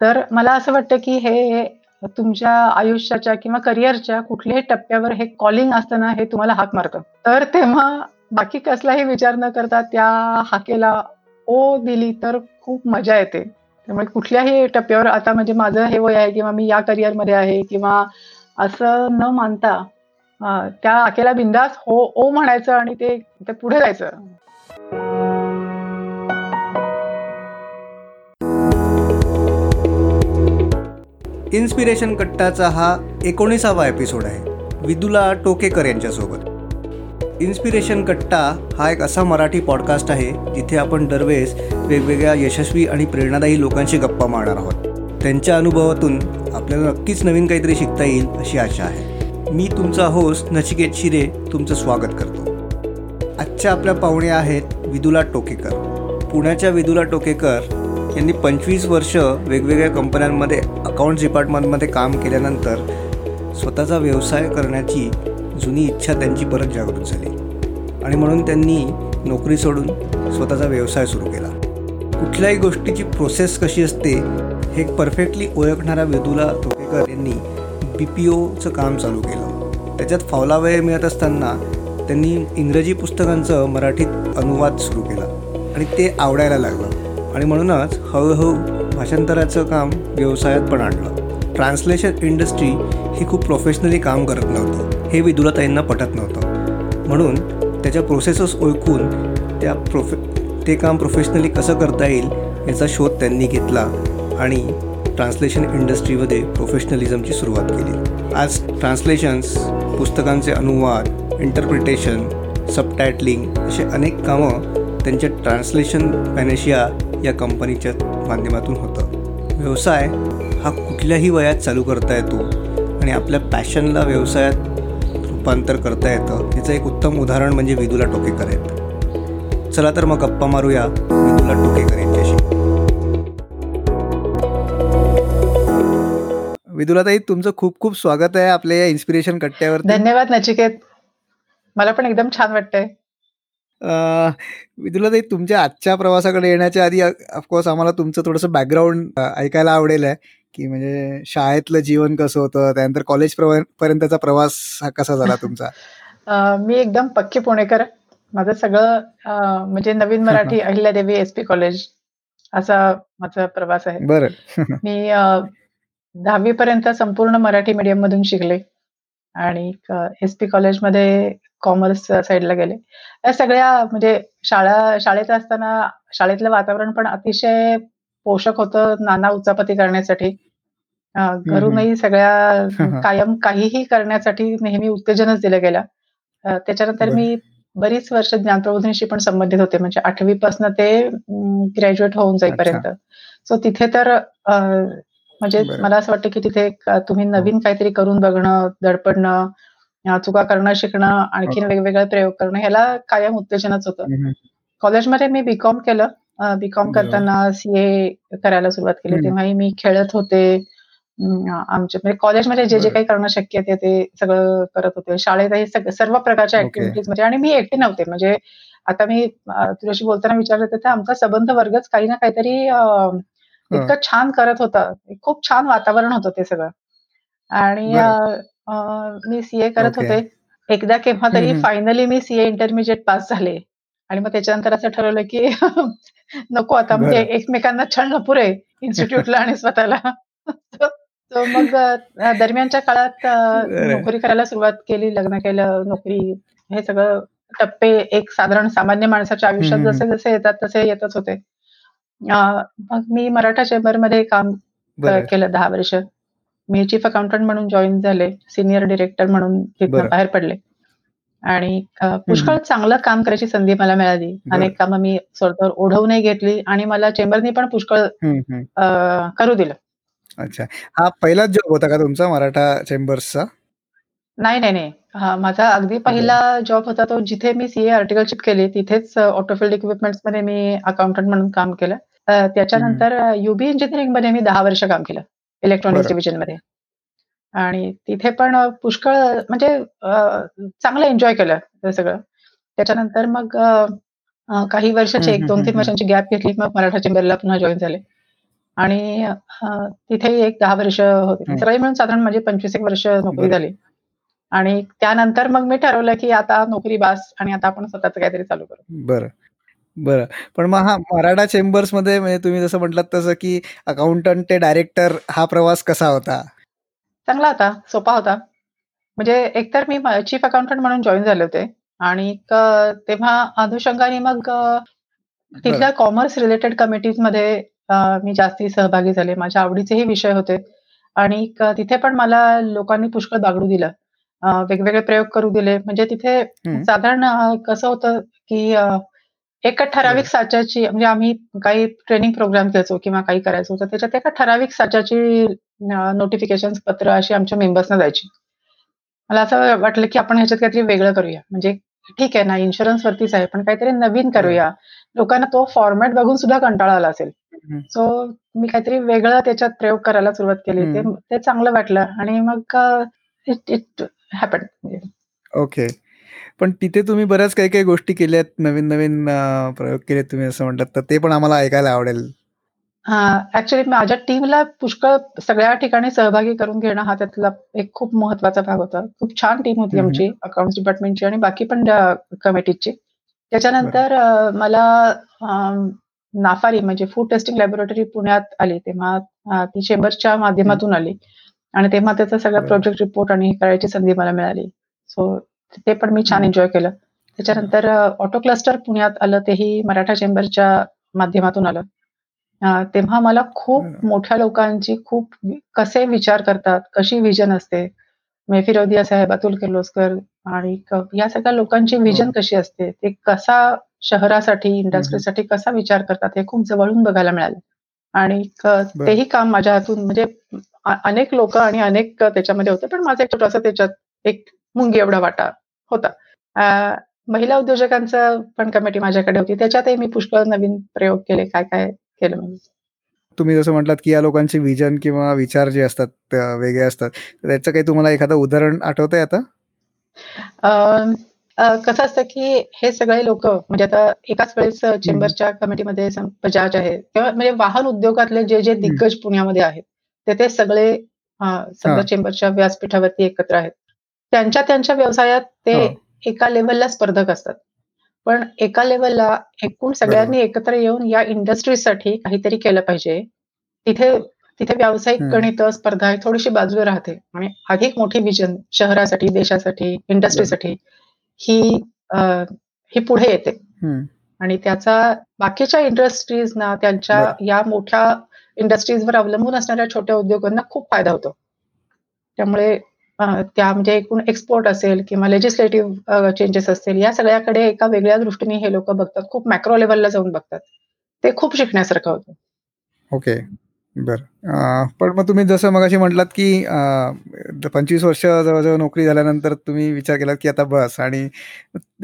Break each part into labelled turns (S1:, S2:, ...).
S1: तर मला असं वाटतं, की हे तुमच्या आयुष्याच्या किंवा करिअरच्या कुठल्याही टप्प्यावर हे कॉलिंग असताना हे तुम्हाला हाक मारतं. तर तेव्हा बाकी कसलाही विचार न करता त्या हाकेला ओ दिली तर खूप मजा येते. त्यामुळे कुठल्याही टप्प्यावर आता म्हणजे माझं हे वय आहे किंवा मी या करिअरमध्ये आहे किंवा असं न मानता त्या हाकेला बिंदास हो, ओ म्हणायचं आणि ते पुढे जायचं.
S2: इन्स्पिरेशन कट्टाचा हा एकोणीसावा एपिसोड आहे. विदुला टोकेकर यांच्यासोबत. इन्स्पिरेशन कट्टा हा एक असा मराठी पॉडकास्ट आहे जिथे आपण दरवेळेस वेगवेगळ्या यशस्वी आणि प्रेरणादायी लोकांशी गप्पा मारणार आहोत. त्यांच्या अनुभवातून आपल्याला नक्कीच नवीन काहीतरी शिकता येईल अशी आशा आहे. मी तुमचा होस्ट नचिकेत शिरे तुमचं स्वागत करतो. आजच्या आपल्या पाहुण्या आहेत विदुला टोकेकर. पुण्याच्या विदुला टोकेकर यांनी पंचवीस वर्ष वेगवेगळ्या कंपन्यांमध्ये अकाउंट्स डिपार्टमेंटमध्ये काम केल्यानंतर स्वतःचा व्यवसाय करण्याची जुनी इच्छा त्यांची परत जागृत झाली. आणि म्हणून त्यांनी नोकरी सोडून स्वतःचा व्यवसाय सुरू केला. कुठल्याही गोष्टीची प्रोसेस कशी असते हे परफेक्टली ओळखणाऱ्या वेदुला तोकेकर यांनी बी पी ओचं काम चालू केलं. त्याच्यात फावला वेळ मिळत असताना त्यांनी इंग्रजी पुस्तकांचं मराठीत अनुवाद सुरू केला आणि ते आवडायला लागलं. आणि म्हणूनच हळूहळू भाषांतराचं काम व्यवसायात पण आणलं. ट्रान्सलेशन इंडस्ट्री ही खूप प्रोफेशनली काम करत नव्हतं. हे विदुलाताईंना पटत नव्हतं. म्हणून त्याच्या प्रोसेसेस ओळखून त्या प्रोफे ते काम प्रोफेशनली कसं करता येईल याचा शोध त्यांनी घेतला आणि ट्रान्सलेशन इंडस्ट्रीमध्ये प्रोफेशनलिझमची सुरुवात केली. आज ट्रान्सलेशन्स पुस्तकांचे अनुवाद इंटरप्रिटेशन सबटायटलिंग असे अनेक कामं त्यांच्या ट्रान्सलेशन पॅनेशिया या कंपनीच्या माध्यमातून होतं व्यवसाय हा कुठल्याही वयात चालू करता येतो आणि आपल्या पॅशनला व्यवसायात रूपांतर करता येतं याचं एक उत्तम उदाहरण म्हणजे विदुला टोकेकर आहेत चला तर मग गप्पा मारूया विदुला टोकेकर यांच्याशी विदुलाताई तुमचं खूप खूप स्वागत आहे आपल्या या इन्स्पिरेशन कट्ट्यावर
S1: धन्यवाद नचिकेत. मला पण एकदम छान वाटतंय.
S2: विदुलाताई तुमच्या आजच्या प्रवासाकडे येण्याच्या आधी ऑफकोर्स आम्हाला तुमचं थोडंसं बॅकग्राऊंड ऐकायला आवडेल आहे. की म्हणजे शाळेतलं जीवन कसं होतं? त्यानंतर कॉलेज पर्यंतचा प्रवास हा कसा झाला तुमचा?
S1: अ, मी एकदम पक्की पुणेकर. माझं सगळं अ, म्हणजे नवीन Marathi Ahilyadevi S P college असा माझा प्रवास आहे.
S2: बरं.
S1: मी अ, 10वी पर्यंत संपूर्ण मराठी मीडियम मधून शिकले. आणि एस पी कॉलेजमध्ये कॉमर्स साईडला गेले. या सगळ्या म्हणजे शाळा शाळेत असताना शाळेतलं वातावरण पण अतिशय पोषक होतं नाना उचापती करण्यासाठी. अ, घरूनही सगळ्या कायम काहीही करण्यासाठी नेहमी उत्तेजनच दिलं गेलं. अ, त्याच्यानंतर
S2: बरं.
S1: मी बरीच वर्ष ज्ञानप्रबोधिनीशी पण संबंधित होते. म्हणजे 8वी पासनं ते ग्रॅज्युएट होऊन जाईपर्यंत. सो तिथे तर अ, म्हणजे. मला असं वाटतं की तिथे तुम्ही नवीन काहीतरी करून बघणं, धडपडणं, अ, चुका करणं शिकणं, आणखीन वेगवेगळे प्रयोग करणं ह्याला कायम उत्तेजनच होतं.
S2: हं, हं.
S1: कॉलेजमध्ये मी बी-कॉम केलं. B Com. करताना सी-ए करायला सुरुवात केली.
S2: हं.
S1: तेव्हाही मी खेळत होते. आमच्या म्हणजे कॉलेजमध्ये जे, जे. काही करणं शक्य आहे ते सगळं करत होते. शाळेतही सर्व प्रकारच्या
S2: ओके.
S1: ॲक्टिव्हिटीजमध्ये आणि मी एकटी नव्हते. म्हणजे आता मी तुझ्याशी बोलताना विचारलं होतं आमचा संबंध वर्गच काही ना काहीतरी
S2: हं.
S1: इतकं छान करत होता. खूप छान वातावरण होतं ते सगळं. आणि मी सी-ए करत. होते. एकदा केव्हा तरी. फायनली मी सी-ए इंटरमिजिएट पास झाले आणि मग त्याच्यानंतर असं ठरवलं की नको आता म्हणजे. एकमेकांना छळणं पुरे इन्स्टिट्यूटला आणि स्वतःला. मग दरम्यानच्या काळात. नोकरी करायला सुरुवात केली, लग्न केलं, नोकरी हे सगळं टप्पे एक साधारण सामान्य माणसाच्या आयुष्यात
S2: हं.
S1: जसे-जसे येतात तसे येतच होते. मग मी मराठा चेंबरमध्ये काम
S2: बरं.
S1: केलं 10 वर्ष. मी चीफ अकाउंटंट म्हणून जॉइन झाले. सीनियर डायरेक्टर म्हणून तिथनं
S2: बरं.
S1: बाहेर पडले. आणि अ,
S2: हं,
S1: पुष्कळ
S2: हं.
S1: चांगलं काम करायची संधी मला मिळाली.
S2: बरं.
S1: अनेक कामं मी स्वतःवर ओढवूनही घेतली आणि मला चेंबरनी पण पुष्कळ
S2: हं, हं.
S1: अ, करू दिलं.
S2: अच्छा. हा पहिलाच जॉब होता का तुमचा मराठा चेंबर्सचा?
S1: नाही, नाही, नाही. हां, माझा अगदी पहिला जॉब होता तो जिथे मी सी-ए आर्टिकलशिप केली तिथेच ऑटोफिल्ड इक्विपमेंट्समध्ये मी अकाउंटंट म्हणून काम केलं. अ,
S2: हं.
S1: त्याच्यानंतर अ, युबी इंजिनिअरिंगमध्ये मी 10 वर्ष काम केलं. इलेक्ट्रॉनिक्स
S2: बरं.
S1: डिव्हिजनमध्ये. आणि तिथे पण अ, पुष्कळ म्हणजे अ, चांगलं एन्जॉय केलं सगळं. त्याच्यानंतर मग अ, अ, काही वर्षाची
S2: हं,
S1: एक
S2: हं,
S1: 2-3
S2: हं, हं.
S1: वर्षांची गॅप घेतली. मग मराठा चेंबरला पुन्हा जॉइन झाले. आणि अ, तिथे एक दहा वर्ष होते.
S2: हं.
S1: सगळे मिळून साधारण माझी 25 एक वर्ष नोकरी
S2: बरं.
S1: झाली. आणि त्यानंतर मग मी ठरवलं, की आता नोकरी बास आणि आता आपण स्वतःचं काहीतरी चालू करू.
S2: बरं. बरं. पण मग हा मराठा चेंबर्समध्ये म्हणजे तुम्ही जसं म्हटलात तसं, की अकाउंटंट ते डायरेक्टर हा प्रवास कसा होता?
S1: चांगला होता, सोपा होता. म्हणजे एकतर मी चीफ अकाउंटंट म्हणून जॉइन झाले होते आणि तेव्हा अनुषंगाने मग तिथल्या. कॉमर्स रिलेटेड कमिटीजमध्ये अ, मी जास्ती सहभागी झाले. माझ्या आवडीचेही विषय होते आणि तिथे पण मला लोकांनी पुष्कळ बागडू दिलं. अ, वेगवेगळे प्रयोग करू दिले. म्हणजे तिथे. साधारण कसं होतं, की एका ठराविक. साच्याची म्हणजे आम्ही काही ट्रेनिंग प्रोग्राम घ्यायचो किंवा काही करायचो, तर त्याच्यात एका ठराविक साच्याची अ, नोटिफिकेशन्स पत्र अशी आमच्या मेंबर्सना जायची. मला असं वाटलं, की आपण ह्याच्यात काहीतरी वेगळं करूया. म्हणजे ठीक आहे ना, इन्शुरन्सवरतीच आहे, पण काहीतरी नवीन. करूया. लोकांना तो फॉर्मॅट बघून सुद्धा कंटाळा आला असेल. सो मी काहीतरी वेगळं त्याच्यात प्रयोग करायला सुरुवात केली. ते. ते चांगलं वाटलं आणि मग म्हणजे.
S2: ओके. पण तिथे तुम्ही बऱ्याच काही-काही गोष्टी केल्यात, नवीन-नवीन अ, प्रयोग केलेत तुम्ही असं म्हटलात, तर ते पण आम्हाला ऐकायला आवडेल.
S1: हां, ॲक्चुअली माझ्या टीमला पुष्कळ सगळ्या ठिकाणी सहभागी करून घेणं हा त्यातला एक खूप महत्त्वाचा भाग होता. खूप छान टीम होती. आमची अकाउंट्स डिपार्टमेंटची आणि बाकी पण.
S2: बरं.
S1: त्याच्यानंतर मला नाफारी म्हणजे फूड टेस्टिंग लॅबोरेटरी पुण्यात आली. तेव्हा ती चेंबर्सच्या
S2: हं.
S1: माध्यमातून आली आणि तेव्हा त्याचा सगळा. प्रोजेक्ट रिपोर्ट आणि हे करायची संधी मला मिळाली. सो ते पण मी छान. एन्जॉय केलं. त्याच्यानंतर ऑटो क्लस्टर पुण्यात आलं, तेही मराठा चेंबरच्या माध्यमातून आलं. तेव्हा मला खूप. मोठ्या लोकांची खूप कसे विचार करतात, कशी व्हिजन असते. म्हणजे फिरोदिया साहेब, अतुल किर्लोस्कर आणि या सगळ्या लोकांची व्हिजन
S2: हो.
S1: कशी असते, ते कसा शहरासाठी. इंडस्ट्रीसाठी कसा विचार करतात, हे खूप जवळून बघायला मिळालं. आणि. तेही काम माझ्या हातून म्हणजे अनेक लोकं आणि अनेक त्याच्यामध्ये होते, पण माझा एक छोटासा त्याच्यात एक मुंगी एवढा वाटा होता. महिला उद्योजकांचं पण कमिटी माझ्याकडे होती. त्याच्यातही मी पुष्कळ नवीन प्रयोग केले. काय-काय केलं मी.
S2: तुम्ही जसं म्हटलात, की या लोकांचे व्हिजन किंवा विचार जे असतात वेगळे असतात. त्याचं काही तुम्हाला एखादं उदाहरण आठवतंय आता?
S1: अ, अ, कसं असतं, की हे सगळे लोकं म्हणजे आता एकाच वेळेस. चेंबरच्या कमिटीमध्ये बजाज आहे किंवा म्हणजे वाहन उद्योगातले जे, जे. दिग्गज पुण्यामध्ये आहेत, ते ते सगळे
S2: हां.
S1: चेंबरच्या व्यासपीठावरती एकत्र आहेत. त्यांच्या, त्यांच्या व्यवसायात ते
S2: हो.
S1: एका लेव्हलला स्पर्धक असतात. पण एका लेव्हलला एकूण सगळ्यांनी. एकत्र येऊन या इंडस्ट्रीसाठी काहीतरी केलं पाहिजे. तिथे तिथे व्यावसायिक. गणितं, स्पर्धा ही थोडीशी बाजूला राहते आणि अधिक मोठी व्हिजन शहरासाठी, देशासाठी. इंडस्ट्रीसाठी ही ही पुढे येते. आणि त्याचा बाकीच्या इंडस्ट्रीजना त्यांच्या. या मोठ्या इंडस्ट्रीजवर अवलंबून असणाऱ्या छोट्या उद्योगांना खूप फायदा होतो. त्यामुळे त्या म्हणजे एकूण एक्सपोर्ट असेल किंवा लेजिस्लेटिव्ह चेंजेस असतील, या सगळ्याकडे एका वेगळ्या दृष्टीने हे लोकं बघतात. खूप मॅक्रो लेव्हलला जाऊन बघतात. ते खूप शिकण्यासारखं होतं.
S2: ओके. बरं. पण मग तुम्ही जसं मगाशी म्हटलात, की 25 वर्ष जवळ-जवळ नोकरी झाल्यानंतर तुम्ही विचार केलात, की आता बस आणि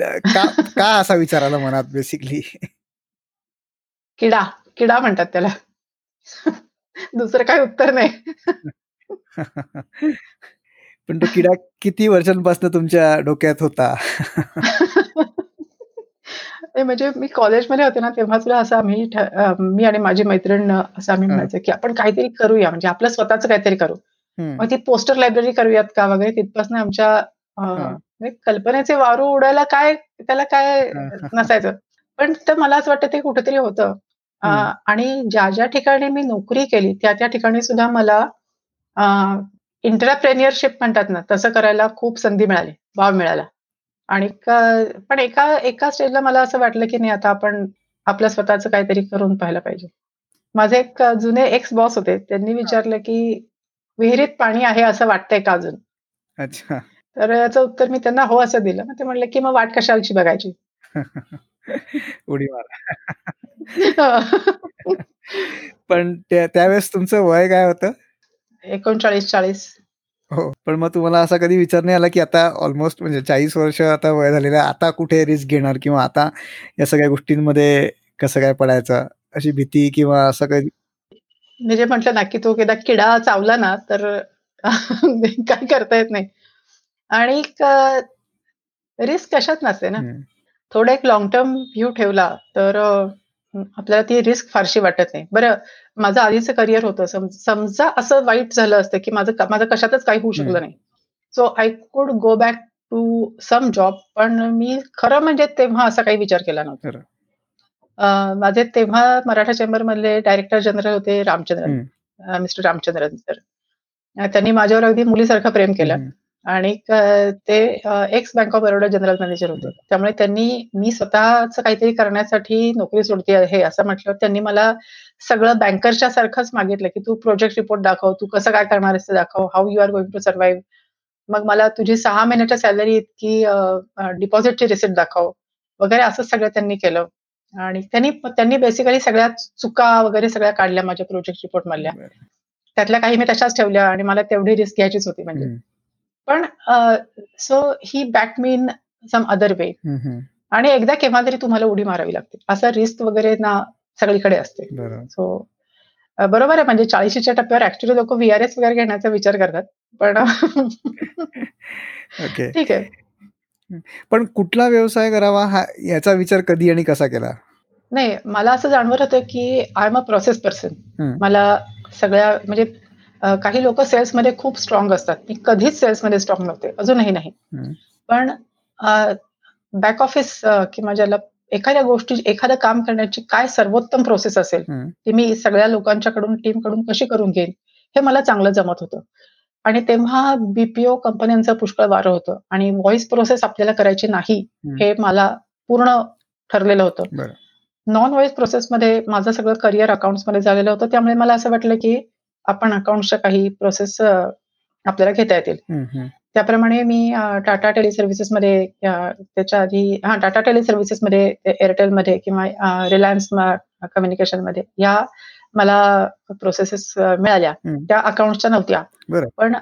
S2: का का असा विचार आला मनात बेसिकली?
S1: किडा, किडा म्हणतात त्याला. दुसरं काही उत्तर नाही.
S2: पण तो किडा किती वर्षांपासून तुमच्या डोक्यात होता?
S1: म्हणजे मी कॉलेजमध्ये होते ना, तेव्हा सुद्धा असं आम्ही मी आणि माझी मैत्रीण असं आम्ही. म्हणायचो, की आपण काहीतरी करूया म्हणजे आपलं स्वतःचं काहीतरी करू. मग ती पोस्टर लायब्ररी करूयात का वगैरे तिथपासून आमच्या. म्हणजे कल्पनेचे वारू उडायला काय त्याला काय. नसायचं. पण तर मला असं वाटतं ते कुठेतरी होतं. आणि ज्या-ज्या ठिकाणी मी नोकरी केली, त्या-त्या ठिकाणी सुद्धा मला अ, एंटरप्रेन्योरशिप म्हणतात ना, तसं करायला खूप संधी मिळाली, वाव मिळाला. आणि पण एका एका स्टेजला मला असं वाटलं, की नाही आता आपण आपलं स्वतःचं काहीतरी करून पाहायला पाहिजे. माझे एक जुने एक्स बॉस होते. त्यांनी. विचारलं, की "विहिरीत पाणी आहे असं वाटतंय का अजून?"
S2: अच्छा.
S1: तर याचं उत्तर मी त्यांना हो असं दिलं. मग ते म्हणाले, की "मग वाट कशाची बघायची?"
S2: उडी मारा. पण त्या त्यावेळेस तुमचं वय काय होतं?
S1: 39-40
S2: हो. पण मग तुम्हाला असा कधी विचार नाही आला, की आता अल्मोस्ट म्हणजे 40 वर्ष आता वय झालेलं आहे. आता कुठे रिस्क घेणार किंवा आता या सगळ्या गोष्टींमध्ये कसं काय पडायचं? अशी भीती किंवा असं काही?
S1: मी जे म्हटलं ना, की तो एकदा किडा चावला ना, तर काही करता येत नाही. आणि रिस्क कशात नसते ना. थोडा एक लाँग टर्म व्ह्यू ठेवला तर आपल्याला ती रिस्क फारशी वाटत नाही. बरं माझं आधीचं करियर होतं. सम समजा असं वाईट झालं असतं, की माझं माझं कशातच काही होऊ शकलं नाही. So I could go back to some job. पण मी खरं म्हणजे तेव्हा असा काही विचार केला नव्हता. माझे तेव्हा मराठा चेंबरमधले डायरेक्टर जनरल होते रामचंद्रन. Mister Ramachandran sir. त्यांनी माझ्यावर अगदी मुलीसारखं प्रेम केलं. आणि ते ex Bank of Baroda general manager होते. त्यामुळे त्यांनी मी स्वतःच काहीतरी करण्यासाठी नोकरी सोडते आहे असं म्हटल्यावर त्यांनी मला सगळं बँकरच्या सारखंच मागितलं, की "तू प्रोजेक्ट रिपोर्ट दाखव. तू कसं काय करणार आहेस ते दाखव. How you are going to survive." मग मला तुझी सहा महिन्याच्या सॅलरी इतकी डिपॉझिटची रिसिप्ट दाखव वगैरे असं सगळं त्यांनी केलं. आणि त्यांनी त्यांनी बेसिकली सगळ्या चुका वगैरे सगळ्या काढल्या माझ्या प्रोजेक्ट रिपोर्ट मधल्या. त्यातल्या काही मी तशाच ठेवल्या आणि मला तेवढी रिस्क घ्यायचीच होती म्हणजे. पण so he back me in some other way. आणि एकदा केव्हा तरी तुम्हाला उडी मारावी लागते. असं रिस्क वगैरे ना सगळीकडे असते. सो बरोबर आहे म्हणजे चाळीशीच्या टप्प्यावर ऍक्च्युली लोक व्हीआरएस वगैरे घेण्याचा विचार करतात. पण ठीक आहे.
S2: पण कुठला व्यवसाय करावा हा याचा विचार कधी आणि कसा केला?
S1: नाही मला असं जाणवत होतं, की I am a process person. मला सगळ्या म्हणजे काही लोक सेल्समध्ये खूप स्ट्रॉंग असतात. मी कधीच सेल्समध्ये स्ट्रॉंग नव्हते. अजूनही नाही. पण बॅक ऑफिस किंवा ज्याला एखाद्या गोष्टी एखादं काम करण्याची काय सर्वोत्तम प्रोसेस असेल, ती मी सगळ्या लोकांच्याकडून टीमकडून कशी करून घेईन, हे मला चांगलं जमत होतं. आणि तेव्हा बीपीओ कंपन्यांचं पुष्कळ वारं होतं आणि व्हॉइस प्रोसेस आपल्याला करायची नाही, हे मला पूर्ण ठरलेलं होतं. नॉन व्हॉइस प्रोसेसमध्ये माझं सगळं करिअर अकाउंट्समध्ये झालेलं होतं. त्यामुळे मला असं वाटलं, की आपण अकाउंट्सच्या काही प्रोसेस आपल्याला घेता येतील. त्याप्रमाणे मी टाटा टेली सर्व्हिसेसमध्ये त्याच्या आधी हां, टाटा टेली सर्व्हिसेसमध्ये, एअरटेलमध्ये किंवा रिलायन्स कम्युनिकेशनमध्ये या मला प्रोसेसेस मिळाल्या. त्या अकाउंट्सच्या नव्हत्या. पण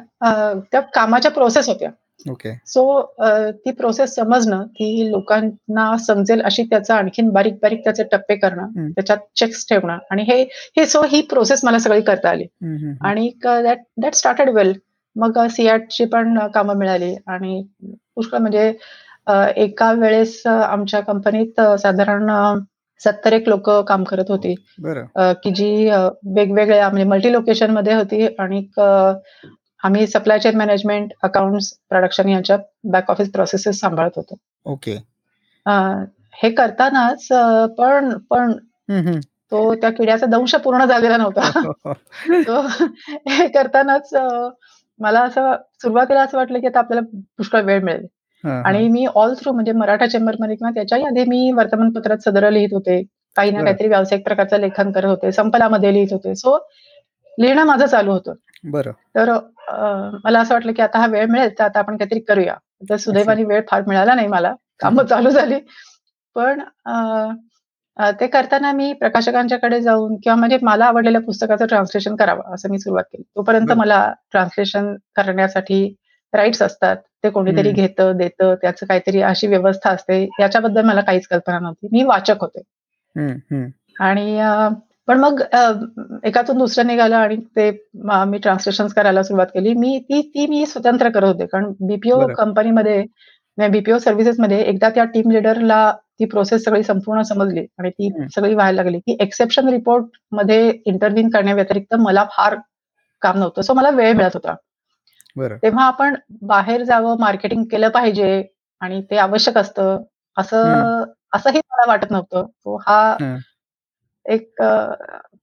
S1: त्या कामाच्या प्रोसेस होत्या.
S2: ओके.
S1: सो ती प्रोसेस समजणं, ती लोकांना समजेल अशी त्याचा आणखीन बारीक-बारीक त्याचे टप्पे करणं, त्याच्यात चेक्स ठेवणं आणि हे हे सो ही प्रोसेस मला सगळी करता आली. आणि दॅट दॅट स्टार्टेड वेल. मग ची पण कामं मिळाली आणि पुष्कळ म्हणजे एका वेळेस आमच्या कंपनीत साधारण सत्तर एक लोक काम करत होती. की जी वेगवेगळ्या म्हणजे मल्टी लोकेशनमध्ये होती आणि आम्ही supply chain management, accounts, production यांच्या बॅक ऑफिस प्रोसेसेस सांभाळत होतो.
S2: ओके.
S1: हे करतानाच पण पण तो त्या किड्याचा दंश पूर्ण झालेला नव्हता. तो हे करतानाच मला असं सुरुवातीला असं वाटलं, की आता आपल्याला पुष्कळ वेळ मिळेल. आणि मी ऑल थ्रू म्हणजे मराठा चेंबरमध्ये किंवा त्याच्याही आधी मी वर्तमानपत्रात सदर लिहित होते. काही ना काहीतरी व्यावसायिक प्रकारचं लेखन करत होते. संपलामध्ये लिहित होते. सो लिहिणं माझं चालू होतं.
S2: बरं.
S1: तर मला असं वाटलं, की आता हा वेळ मिळेल, तर आता आपण काहीतरी करूया. तर सुदैवाने वेळ फार मिळाला नाही मला. कामं चालू झाली. पण ते करताना मी प्रकाशकांच्याकडे जाऊन किंवा म्हणजे मला आवडलेल्या पुस्तकाचं ट्रान्सलेशन करावं, असं मी सुरुवात केली. तोपर्यंत मला ट्रान्सलेशन करण्यासाठी राईट्स असतात. ते कोणीतरी घेतं, देतं, त्याचं काहीतरी अशी व्यवस्था असते. याच्याबद्दल मला काहीच कल्पना नव्हती. मी वाचक होते. आणि पण मग एकातून दुसरं निघालं आणि ते मी ट्रान्सलेशन करायला सुरुवात केली. मी ती ती मी स्वतंत्र करत होते. कारण बीपीओ कंपनीमध्ये बीपीओ सर्व्हिसेसमध्ये एकदा त्या टीम लीडरला ती प्रोसेस सगळी संपूर्ण समजली आणि ती सगळी व्हायला लागली, की एक्सेप्शन रिपोर्टमध्ये इंटरव्हीन करण्याव्यतिरिक्त मला फार काम नव्हतं. सो मला वेळ मिळत होता. तेव्हा आपण बाहेर जावं, मार्केटिंग केलं पाहिजे आणि ते आवश्यक असतं, असं असंही मला वाटत नव्हतं. हा एक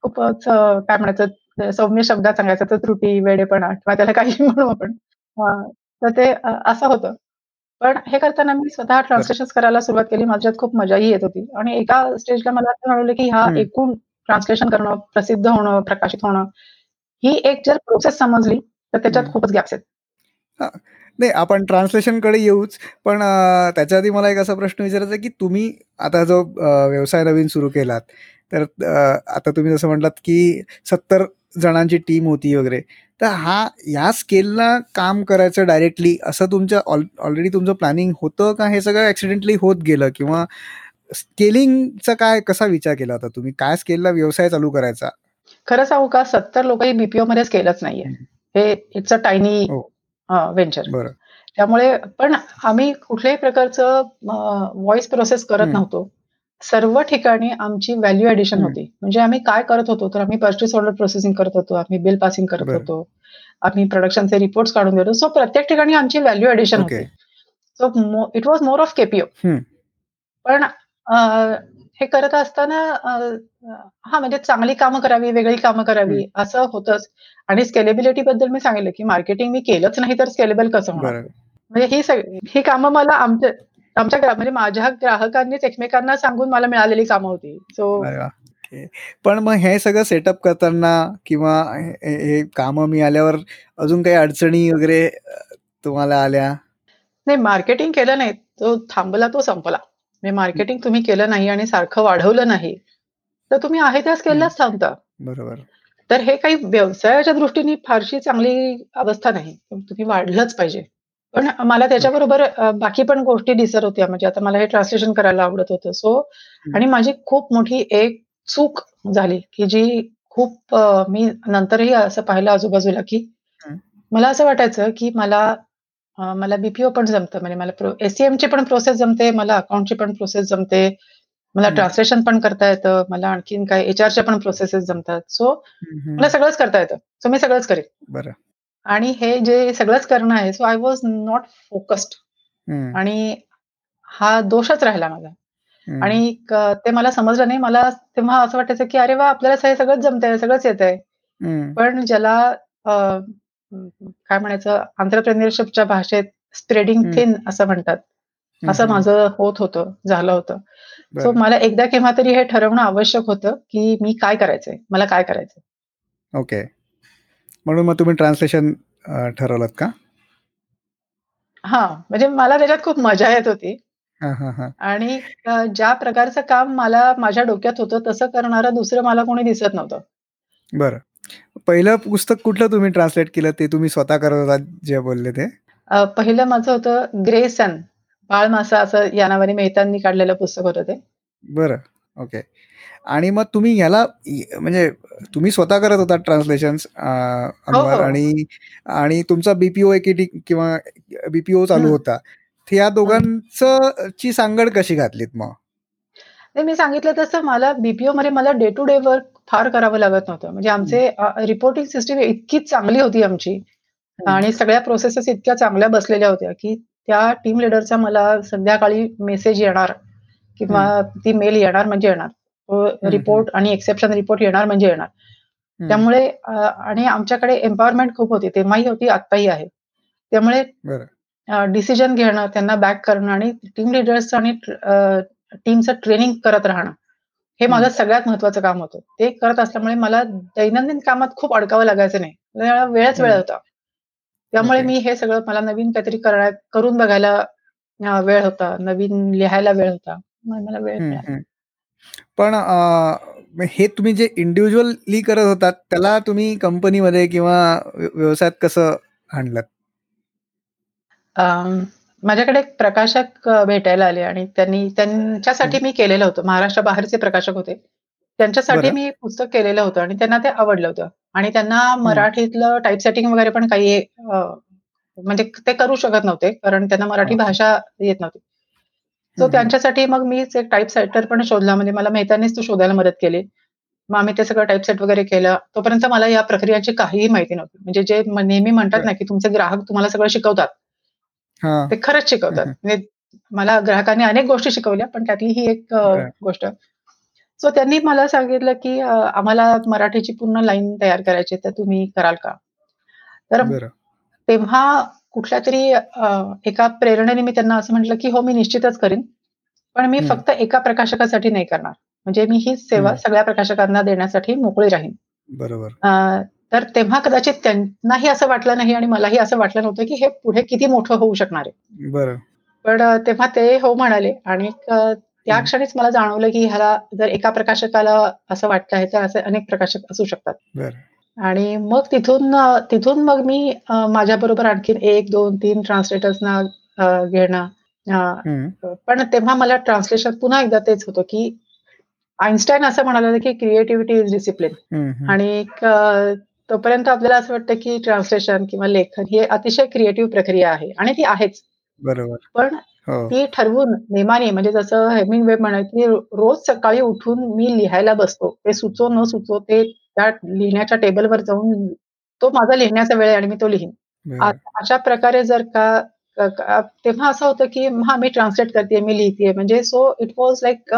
S1: खूपच काय म्हणायचं सौम्य शब्दात सांगायचं तर त्रुटी, वेडेपणा किंवा त्याला काही म्हणू आपण. तर ते असं होतं. पण हे करताना मी स्वतः ट्रान्सलेशन करायला सुरुवात केली. माझ्यात खूप मजाही येत होती आणि एका स्टेजला मला असं जाणवलं, की हा एकूण ट्रान्सलेशन करणं, प्रसिद्ध होणं, प्रकाशित होणं, ही एक जर प्रोसेस समजली, तर त्याच्यात खूपच गॅप्स आहेत.
S2: नाही आपण ट्रान्सलेशनकडे येऊच. पण त्याच्या आधी मला एक असा प्रश्न विचारायचा की तुम्ही आता जो व्यवसाय नवीन सुरू केलात, तर आता तुम्ही जसं म्हटलात, की सत्तर जणांची टीम होती वगैरे. तर हा ह्या स्केलला काम करायचं डायरेक्टली असं तुमच्या ऑलरेडी तुमचं प्लॅनिंग होतं का हे सगळं ऍक्सिडेंटली होत गेलं? किंवा स्केलिंगचा काय कसा विचार केला होता तुम्ही? काय स्केलला व्यवसाय चालू करायचा?
S1: खरं सांगू का 70 लोकही बीपीओ मध्येच केलंच नाहीये. हे इट्स अ टायनी व्हेंचर.
S2: बरं.
S1: त्यामुळे पण आम्ही कुठल्याही प्रकारचं व्हॉइस प्रोसेस करत नव्हतो. सर्व ठिकाणी आमची व्हॅल्यू ऍडिशन. होती. म्हणजे आम्ही काय करत होतो, तर आम्ही पर्चेस ऑर्डर प्रोसेसिंग करत होतो, आम्ही बिल पासिंग करत. होतो, आम्ही प्रोडक्शनचे रिपोर्ट्स काढून देतो. सो प्रत्येक ठिकाणी आमची व्हॅल्यू ऍडिशन. होती. So it was more of KPO. पण हे करत असताना हां, म्हणजे चांगली कामं करावी, वेगळी कामं करावी. असं होतंच. आणि स्केलेबिलिटी बद्दल मी सांगितलं, की मार्केटिंग मी केलंच नाही तर स्केलेबल कसं होणार? म्हणजे ही सगळी ही कामं मला आमच्या आमच्या म्हणजे माझ्या ग्राहकांनीच एकमेकांना सांगून मला मिळालेली कामं होती. सो.
S2: पण मग हे सगळं सेटअप करताना किंवा हे कामं मिळाल्यावर अजून काही अडचणी वगैरे तुम्हाला आल्या?
S1: नाही मार्केटिंग केलं नाही. तो थांबला तो संपला. म्हणजे मार्केटिंग तुम्ही केलं नाही आणि सारखं वाढवलं नाही, तर तुम्ही आहे त्या. स्केललाच थांबता.
S2: बरोबर.
S1: तर हे काही व्यवसायाच्या दृष्टीने फारशी चांगली अवस्था नाही. तुम्ही वाढलंच पाहिजे. पण मला. त्याच्याबरोबर अ, बाकी पण गोष्टी दिसत होत्या. म्हणजे आता मला हे ट्रान्सलेशन करायला आवडत होतं. सो
S2: हं.
S1: आणि माझी खूप मोठी एक चूक झाली, की जी खूप अ, मी नंतरही असं पाहिलं आजूबाजूला, की
S2: हं.
S1: मला असं वाटायचं, की मला अ, मला बीपीओ पण जमतं. म्हणजे मला प्रो एसीएमची पण प्रोसेस जमते, मला अकाउंटची पण प्रोसेस जमते, मला
S2: हं.
S1: ट्रान्सलेशन पण करता येतं, मला आणखीन काय एचआरच्या पण प्रोसेसेस जमतात. सो
S2: हं,
S1: मला
S2: हं.
S1: सगळंच करता येतं. सो मी सगळंच करेन.
S2: बरं.
S1: आणि हे जे सगळंच करणं आहे, so I was not focused. आणि हा दोषच राहिला माझा. आणि ते मला समजलं नाही. मला तेव्हा असं वाटायचं, की अरे वाह! आपल्याला हे सगळंच जमतंय, सगळंच येतंय.
S2: हं.
S1: पण ज्याला काय म्हणायचं एंटरप्रेन्योरशिपच्या भाषेत स्प्रेडिंग. थिन असं म्हणतात. असं. माझं होत होतं, झालं होतं. सो. मला एकदा केव्हा तरी हे ठरवणं आवश्यक होतं, की मी काय करायचंय? मला काय करायचंय?
S2: ओके. म्हणून मग तुम्ही ट्रान्सलेशन अ, ठरवलत का?
S1: हां, म्हणजे मला त्याच्यात खूप मजा येत होती.
S2: हां, हां, हां.
S1: आणि ज्या प्रकारचं काम मला माझ्या डोक्यात होतं, तसं करणारं दुसरं मला कोणी दिसत नव्हतं.
S2: बरं. पहिलं पुस्तक कुठलं तुम्ही ट्रान्सलेट केलं ते तुम्ही स्वतः करत होतात जे बोलले ते?
S1: पहिलं माझं होतं ग्रे सन, बाळ मासा असं या नावाने मेहतांनी काढलेलं पुस्तक होतं ते.
S2: बरं. ओके. आणि मग तुम्ही ह्याला इ म्हणजे तुम्ही स्वतः करत होतात ट्रान्सलेशन्स अ,
S1: हो, हो.
S2: आणि आणि तुमचा बीपीओ एकीटी किंवा बीपीओ चालू. होता. या. दोघांचं ची सांगड कशी घातलीत मग?
S1: नाही मी सांगितलं तसं मला बीपीओमध्ये मला डे टू डे वर्क फार करावं लागत नव्हतं. म्हणजे. आमचे रिपोर्टिंग सिस्टम इतकी चांगली होती आमची. आणि सगळ्या प्रोसेसेस इतक्या चांगल्या बसलेल्या होत्या, की त्या टीम लीडरचा मला संध्याकाळी मेसेज येणार किंवा. ती मेल येणार म्हणजे येणार. रिपोर्ट आणि एक्सेप्शन रिपोर्ट येणार म्हणजे येणार. त्यामुळे आणि आमच्याकडे एम्पॉवरमेंट खूप होती. तेव्हाही होती, आत्ताही आहे. त्यामुळे डिसिजन घेणं, त्यांना बॅक करणं आणि टीम लीडर्सचं आणि टीमचं ट्रेनिंग करत राहणं, हे. माझं सगळ्यात महत्त्वाचं काम होतं. ते करत असल्यामुळे मला दैनंदिन कामात खूप अडकावं लागायचं नाही. वेळच वेळ. होता. त्यामुळे. मी हे सगळं मला नवीन काहीतरी करून बघायला वेळ होता. नवीन लिहायला वेळ होता. मला वेळ मिळाला.
S2: पण अ, हे तुम्ही जे इंडिव्हिज्युअली करत होतात, त्याला तुम्ही कंपनीमध्ये किंवा व्य व्यवसायात कसं आणलत?
S1: अं, माझ्याकडे एक प्रकाशक अ, भेटायला आले आणि त्यांनी त्यांच्यासाठी
S2: हं.
S1: मी केलेलं होतं. महाराष्ट्राबाहेरचे प्रकाशक होते. त्यांच्यासाठी
S2: बरं.
S1: मी पुस्तक केलेलं होतं आणि त्यांना ते आवडलं होतं आणि त्यांना
S2: हं.
S1: मराठीतलं टाइपसेटिंग वगैरे पण काही अ, म्हणजे ते करू शकत नव्हते. कारण त्यांना मराठी. भाषा येत नव्हती. सो. त्यांच्यासाठी मग मीच एक टाइपसेटर पण शोधला. म्हणजे मला मेहतांनीच तो शोधायला मदत केली. मग आम्ही ते सगळं टाइपसेट वगैरे केलं. तोपर्यंत मला या प्रक्रियांची काहीही माहिती नव्हती. म्हणजे जे नेहमी म्हणतात. ना, की तुमचे ग्राहक तुम्हाला सगळं शिकवतात.
S2: हां.
S1: ते खरंच शिकवतात. म्हणजे मला ग्राहकांनी अनेक गोष्टी शिकवल्या, पण त्यातली ही एक. गोष्ट. सो त्यांनी मला सांगितलं, की आम्हाला मराठीची पूर्ण लाईन तयार करायची आहे, तर तुम्ही कराल का? तर. तेव्हा कुठल्यातरी अ, एका प्रेरणेने मी त्यांना असं म्हटलं, की "हो, मी निश्चितच करीन. पण मी
S2: हं.
S1: फक्त एका प्रकाशकासाठी नाही करणार. म्हणजे मी हीच सेवा
S2: हं.
S1: सगळ्या प्रकाशकांना देण्यासाठी मोकळी राहीन."
S2: बरोबर.
S1: तर तेव्हा कदाचित त्यांनाही असं वाटलं नाही आणि मलाही असं वाटलं नव्हतं, की हे पुढे किती मोठं होऊ शकणार आहे.
S2: बरं.
S1: पण तेव्हा ते हो म्हणाले आणि त्या
S2: हं.
S1: क्षणीच मला जाणवलं, की ह्याला जर एका प्रकाशकाला असं वाटतंय, तर असे अनेक प्रकाशक असू शकतात. आणि मग तिथून तिथून मग मी माझ्याबरोबर आणखीन 1, 2, 3 ट्रान्सलेटर्सना घेणं. पण तेव्हा मला ट्रान्सलेशन पुन्हा एकदा तेच होतं, की आइन्स्टाईन असं म्हणाला होता, की क्रिएटिव्हिटी इज डिसिप्लिन. आणि तोपर्यंत आपल्याला असं वाटतं, की ट्रान्सलेशन किंवा लेखन ही अतिशय क्रिएटिव्ह प्रक्रिया आहे आणि ती आहेच.
S2: बरोबर.
S1: पण
S2: हो.
S1: ती ठरवून नेमाने म्हणजे जसं हेमिंग वेब म्हणा की रोज सकाळी उठून मी लिहायला बसतो. ते सुचो न सुचो ते त्या लिहिण्याच्या टेबलवर जाऊन तो माझा लिहिण्याचा वेळ आहे आणि मी तो लिहीन. अशा प्रकारे जर का तेव्हा असं होतं की हां, मी ट्रान्सलेट करते मी लिहिते म्हणजे सो इट वॉज लाइक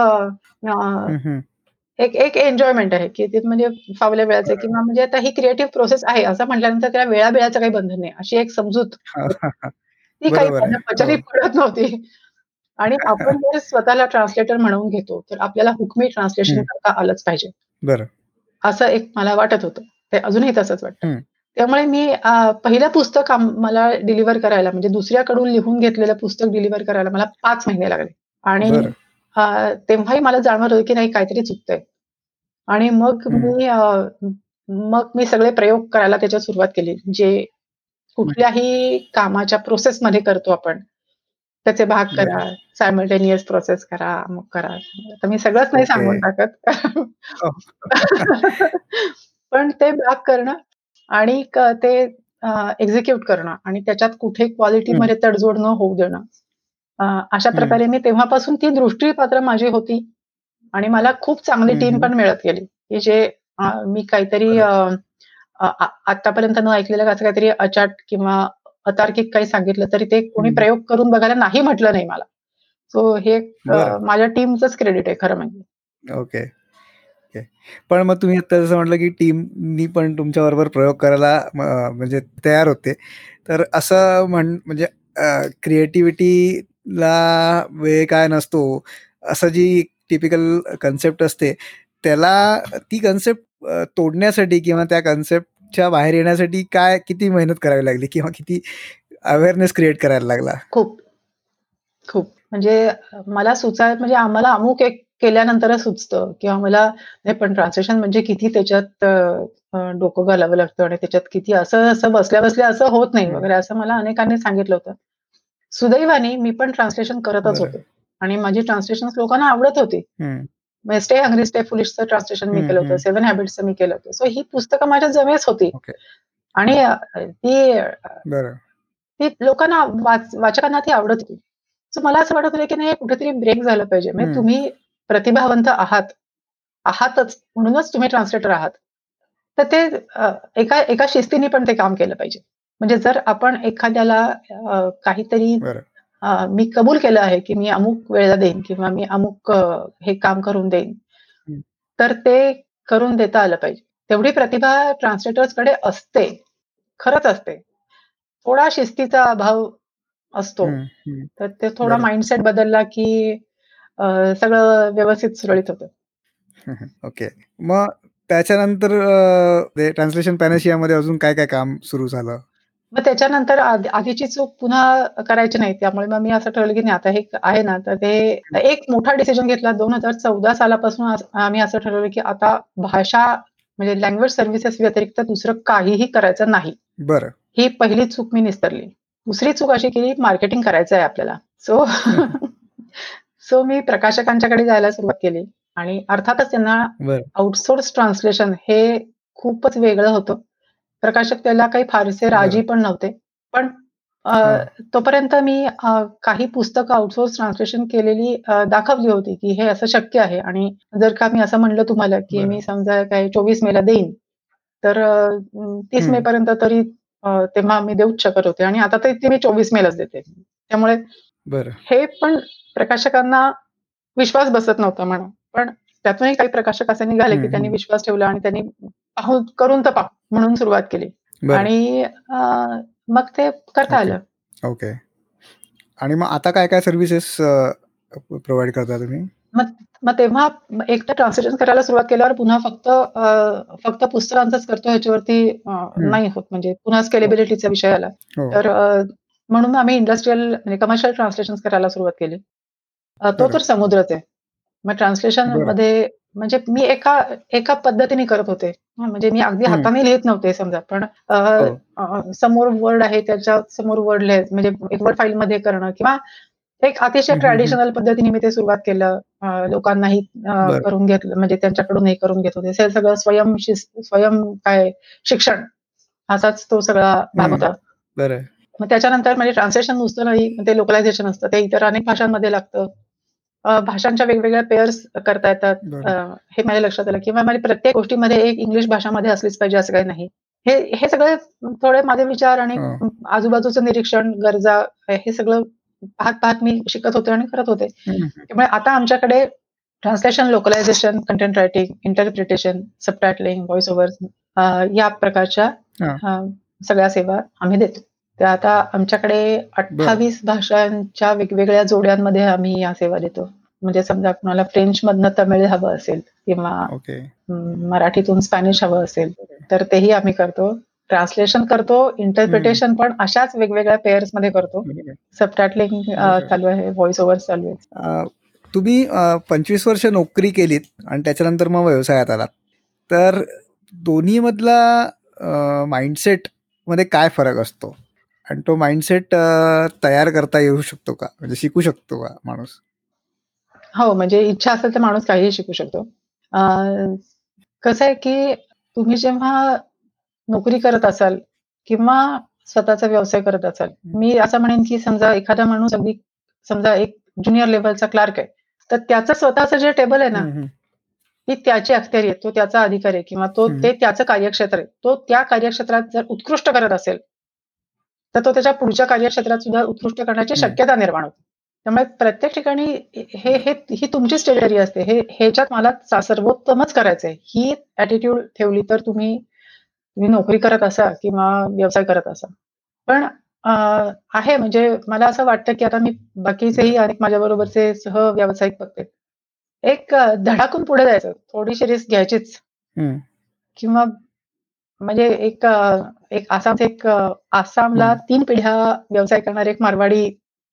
S1: एक एक एन्जॉयमेंट आहे की ते म्हणजे फावल्या वेळाचं किंवा म्हणजे आता ही क्रिएटिव्ह प्रोसेस आहे असं म्हटल्यानंतर त्याला वेळावेळाचं काही बंधन नाही. अशी एक समजूत. ती काही पडत नव्हती. आणि आपण जर स्वतःला ट्रान्सलेटर म्हणून घेतो, तर आपल्याला हुकमी ट्रान्सलेशन करता आलंच पाहिजे. असं एक मला वाटत होतं. ते अजूनही तसंच वाटतं. त्यामुळे मी पहिलं पुस्तक मला डिलिव्हर करायला म्हणजे दुसऱ्याकडून लिहून घेतलेलं पुस्तक डिलिव्हर करायला मला पाच महिने लागले. आणि तेव्हाही मला जाणवत होतं की नाही काहीतरी चुकतंय. आणि मग मी मग मी सगळे प्रयोग करायला त्याच्यात सुरुवात केली. जे कुठल्याही कामाच्या प्रोसेसमध्ये करतो आपण. त्याचे भाग करा, सायमल्टेनियस प्रोसेस करा, मग करा. आता मी सगळंच नाही सांगून टाकत. पण ते भाग करणं आणि ते एक्झिक्यूट करणं आणि त्याच्यात कुठे क्वालिटीमध्ये तडजोड न होऊ देणं. अशा प्रकारे मी तेव्हापासून ती दृष्टीपात्र माझी होती आणि मला खूप चांगली टीम पण मिळत गेली, की जे मी काहीतरी आतापर्यंत न ऐकलेलं असं काहीतरी अचाट किंवा अतार्किक काही सांगितलं तरी ते कोणी प्रयोग करून बघायला नाही म्हटलं नाही मला. सो हे माझ्या टीमचंच क्रेडिट आहे खरं म्हणजे.
S2: ओके. ओके. पण मग तुम्ही आता जसं म्हटलं, की टीमनी पण तुमच्याबरोबर प्रयोग करायला म्हणजे तयार होते. तर असं म्हण म्हणजे क्रिएटिव्हिटीला वेळ काय नसतो, असं जी टिपिकल कन्सेप्ट असते, त्याला ती कन्सेप्ट तोडण्यासाठी किंवा त्या कन्सेप्टच्या बाहेर येण्यासाठी काय किती मेहनत करावी लागली किंवा किती अवेअरनेस क्रिएट करायला लागला?
S1: खूप. खूप. म्हणजे मला सुचाय म्हणजे आम्हाला अमुक एक केल्यानंतरच सुचतं किंवा मला नाही पण ट्रान्सलेशन म्हणजे किती त्याच्यात डोकं घालावं लागतं आणि त्याच्यात किती असं असं बसल्या-बसल्या असं होत नाही वगैरे असं मला अनेकांनी सांगितलं होतं. सुदैवाने मी पण ट्रान्सलेशन करतच होते आणि माझी ट्रान्सलेशन लोकांना आवडत होती. स्टे हंग्री स्टे फुलिशचं ट्रान्सलेशन मी केलं होतं. सेव्हन हॅबिट्सचं मी केलं होतं. सो ही पुस्तकं माझ्या जमेच होती. आणि ती ती लोकांना वाचकांना ती आवडत होती. सो मला असं वाटत होतं की नाही कुठेतरी ब्रेक झालं पाहिजे. म्हणजे तुम्ही प्रतिभावंत आहात. आहातच म्हणूनच तुम्ही ट्रान्सलेटर आहात. तर ते एका एका शिस्तीने पण ते काम केलं पाहिजे. म्हणजे जर आपण एखाद्याला काहीतरी मी कबूल केलं आहे, की मी अमुक वेळेला देईन किंवा मी अमुक हे काम करून देईन. तर ते करून देता आलं पाहिजे. तेवढी प्रतिभा ट्रान्सलेटर्सकडे असते. खरंच असते. थोडा शिस्तीचा अभाव असतो. तर ते थोडा माइंडसेट बदलला, की सगळं व्यवस्थित सुरळीत होतं.
S2: ओके. मग त्याच्यानंतर ट्रान्सलेशन पॅनेशियामध्ये अजून काय-काय काम सुरू झालं?
S1: मग त्याच्यानंतर आधीची चूक पुन्हा करायची नाही. त्यामुळे मग मी असं ठरवलं, की नाही आता हे आहे ना, तर ते एक मोठा डिसिजन घेतला. 2014 सालापासून आम्ही असं ठरवलं, की आता भाषा म्हणजे लँग्वेज सर्व्हिसेस व्यतिरिक्त दुसरं काहीही करायचं नाही.
S2: बरं.
S1: ही पहिली चूक मी निस्तरली. दुसरी चूक अशी केली मार्केटिंग करायचं आहे आपल्याला. सो सो मी प्रकाशकांच्याकडे जायला सुरुवात केली आणि अर्थातच त्यांना आउटसोर्स ट्रान्सलेशन हे खूपच वेगळं होतं. प्रकाशक त्याला काही फारसे राजी पण नव्हते. पण तोपर्यंत मी काही पुस्तकं आउटसोर्स ट्रान्सलेशन केलेली दाखवली होती, की हे असं शक्य आहे. आणि जर का मी असं म्हणलं तुम्हाला, की मी समजा काही 24 मेला देईन, तर तीस मे पर्यंत तरी तेव्हा मी देऊच शकत होते. आणि आता तर मी 24 मेलाच देते. त्यामुळे हे पण प्रकाशकांना विश्वास बसत नव्हता म्हणा. पण त्यातूनही काही प्रकाशक असे निघाले, की त्यांनी विश्वास ठेवला आणि त्यांनी पाहू करून तर पाहू म्हणून सुरुवात केली. आणि मग ते करता आलं.
S2: ओके. आणि मग आता काय-काय सर्व्हिसेस प्रोव्हाईड करता तुम्ही?
S1: मग तेव्हा एकतर ट्रान्सलेशन करायला सुरुवात केल्यावर पुन्हा फक्त फक्त पुस्तकांचंच करतो ह्याच्यावरती नाही होत. म्हणजे पुन्हा स्केलेबिलिटीचा विषय आला. तर म्हणून आम्ही इंडस्ट्रियल म्हणजे कमर्शियल ट्रान्सलेशन करायला सुरुवात केली. तो तर समुद्रच आहे. मग ट्रान्सलेशनमध्ये म्हणजे मी एका एका पद्धतीने करत होते. म्हणजे मी अगदी हाताने लिहित नव्हते समजा. पण हो. समोर वर्ड आहे त्याच्यासमोर वर्ड लिहायचं म्हणजे एक वर्ड फाईलमध्ये करणं किंवा एक अतिशय ट्रॅडिशनल पद्धतीने मी ते सुरुवात केलं. लोकांनाही करून घेतलं म्हणजे त्यांच्याकडून हे करून घेत होते. सगळं स्वयं स्वयं काय शिक्षण असाच तो सगळा भाग होता. मग त्याच्यानंतर म्हणजे ट्रान्सलेशन नुसतं नाही, ते लोकलायझेशन असतं. ते इतर अनेक भाषांमध्ये लागतं. भाषांच्या वेगवेगळ्या पेअर्स करता येतात. हे माझ्या लक्षात आलं किंवा म्हणजे प्रत्येक गोष्टीमध्ये एक इंग्लिश भाषामध्ये असलीच पाहिजे असं काही नाही. हे हे सगळे थोडे माझे विचार आणि. आजूबाजूचं निरीक्षण, गरजा हे सगळं पाहत-पाहत मी शिकत होते आणि करत होते. त्यामुळे आता आमच्याकडे translation, localization, content writing, interpretation, subtitling, voice overs अ, या प्रकारच्या सगळ्या सेवा आम्ही देतो. त्या आता आमच्याकडे 28 भाषांच्या वेगवेगळ्या जोड्यांमध्ये आम्ही या सेवा देतो. म्हणजे समजा कुणाला फ्रेंचमधनं तमिळ हवं असेल किंवा मराठीतून स्पॅनिश हवं असेल, तर तेही आम्ही करतो. ट्रान्सलेशन करतो, इंटरप्रिटेशन पण अशाच वेगवेगळ्या करतो.
S2: बरोबर.
S1: सबटायटलिंग अ,
S2: बरोबर.
S1: चालू आहे, व्हॉईस ओव्हर्स चालू आहे.
S2: तुम्ही 25 वर्ष नोकरी केलीत आणि त्याच्यानंतर मग व्यवसायात आलात. तर दोन्हीमधला अ, माइंडसेटमध्ये काय फरक असतो? आणि तो माइंडसेट तयार करता येऊ शकतो का? म्हणजे शिकू शकतो का माणूस?
S1: हो, म्हणजे इच्छा असेल तर माणूस काहीही शिकू शकतो. कसं आहे की तुम्ही जेव्हा नोकरी करत असाल किंवा स्वतःचा व्यवसाय करत असाल, मी असं म्हणेन की समजा एखादा माणूस अगदी समजा एक ज्युनियर लेव्हलचा क्लार्क आहे, तर त्याचं स्वतःचं जे टेबल आहे ना. ती त्याची अखत्यारी आहे, तो त्याचा अधिकार आहे किंवा तो. ते त्याचं कार्यक्षेत्र आहे. तो त्या कार्यक्षेत्रात जर उत्कृष्ट करत असेल, तर तो त्याच्या पुढच्या कार्यक्षेत्रात सुद्धा उत्कृष्ट करण्याची. शक्यता निर्माण होते. त्यामुळे प्रत्येक ठिकाणी हे हे ही तुमचीच टेरिटरी असते. हे ह्याच्यात मला सर्वोत्तमच करायचंय. ही ॲटिट्यूड ठेवली तर तुम्ही तुम्ही नोकरी करत असा किंवा व्यवसाय करत असा. पण आहे म्हणजे मला असं वाटतं की आता मी बाकीचेही अनेक माझ्याबरोबरचे सहव्यावसायिक बघते. एक धडाकून पुढे जायचं. थोडीशी रिस्क घ्यायचीच. किंवा म्हणजे एक एक आसामचे एक आसामला
S2: हं.
S1: 3 पिढ्या व्यवसाय करणारे एक मारवाडी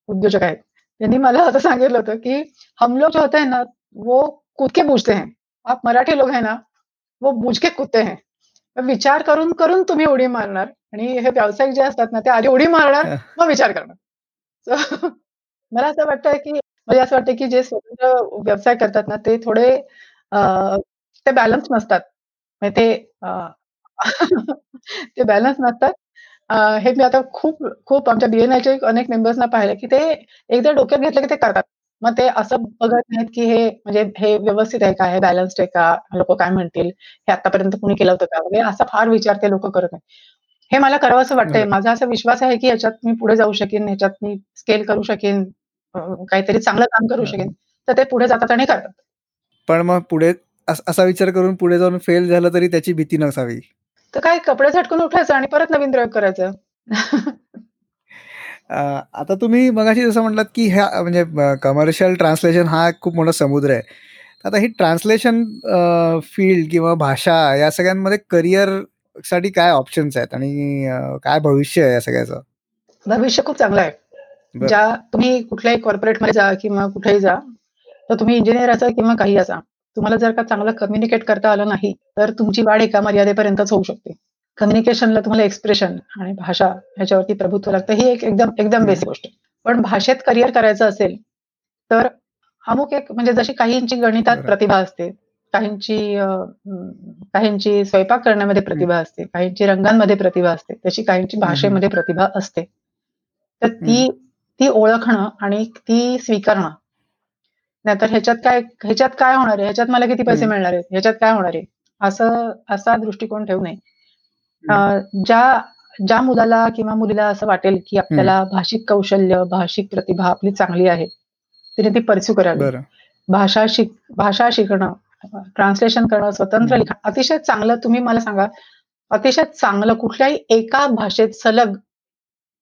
S1: उद्योजक आहेत. त्यांनी मला असं सांगितलं होतं की हम लोग जो होते हैं ना, वो कूद के बूझते हैं. आप मराठी लोग हैं ना, वो बूझ के कूदते हैं. विचार करून, करून तुम्ही उडी मारणार आणि हे व्यावसायिक जे असतात ना, ते आधी उडी मारणार. मग विचार करणार. सो मला असं वाटतं की म्हणजे असं वाटतं की जे स्वतंत्र व्यवसाय करतात ना, ते थोडे अ, ते बॅलन्स नसतात. ते ते बॅलन्स नसतात. अ, हे मी आता खूप खूप आमच्या बी-एन-आयच्या अनेक मेंबर्सना पाहिलं की ते एकदा डोक्यात घेतलं की ते करतात. मग ते असं बघत नाहीत की हे म्हणजे हे व्यवस्थित आहे का? हे बॅलन्स्ड आहे का? लोकं काय म्हणतील? हे आत्तापर्यंत कुणी केलं होतं का? वगैरे असा फार विचार ते लोकं करत नाहीत. हे मला करावंसं वाटतंय. माझा असा विश्वास आहे की ह्याच्यात मी पुढे जाऊ शकेन, ह्याच्यात मी स्केल करू शकेन, अ, काहीतरी चांगलं काम करू
S2: हं.
S1: शकेन. तर ते पुढे जातात आणि करतात.
S2: पण मग पुढे अस असा विचार करून पुढे जाऊन फेल झालं तरी त्याची भीती नसावी.
S1: तर काय कपडे झटकून उठायचं आणि परत नवीन प्रयोग करायचा.
S2: आता तुम्ही मगाशी जसं म्हटलात की ह्या म्हणजे कमर्शियल ट्रान्सलेशन हा खूप मोठा समुद्र आहे. आता ही ट्रान्सलेशन फील्ड किंवा भाषा या सगळ्यांमध्ये करिअरसाठी काय ऑप्शन्स आहेत आणि काय भविष्य आहे या सगळ्याचं?
S1: भविष्य खूप चांगलं आहे. ज्या तुम्ही कुठल्याही कॉर्पोरेटमध्ये जा किंवा कुठेही जा, तर तुम्ही इंजिनिअर असा किंवा काही असा. तुम्हाला जर का चांगलं कम्युनिकेट करता आलं नाही, तर तुमची वाढ एका मर्यादेपर्यंतच होऊ शकते. कम्युनिकेशनला तुम्हाला एक्सप्रेशन आणि भाषा ह्याच्यावरती प्रभुत्व लागतं. ही एक एकदम एकदम. बेसिक गोष्ट. पण भाषेत करिअर करायचं असेल, तर अमुक एक म्हणजे जशी काहींची गणितात. प्रतिभा असते, काहींची काहींची स्वयंपाक करण्यामध्ये. प्रतिभा असते, काहींची रंगांमध्ये प्रतिभा असते, तशी काहींची. भाषेमध्ये प्रतिभा असते. तर. ती ती ओळखणं आणि ती स्वीकारणं. नाहीतर ह्याच्यात काय ह्याच्यात काय होणार आहे? ह्याच्यात मला किती पैसे. मिळणार आहेत? ह्याच्यात काय होणार आहे? असं असा दृष्टिकोन ठेवू नये. ज्या ज्या मुलाला किंवा मुलीला असं वाटेल की. आपल्याला भाषिक कौशल्य, भाषिक प्रतिभा आपली चांगली आहे, तिने ती पर्स्यू करावी. भाषा शिक भाषा शिकणं, ट्रान्सलेशन करणं, स्वतंत्र. लिखाण अतिशय चांगलं तुम्ही मला सांगा, अतिशय चांगलं कुठल्याही एका भाषेत सलग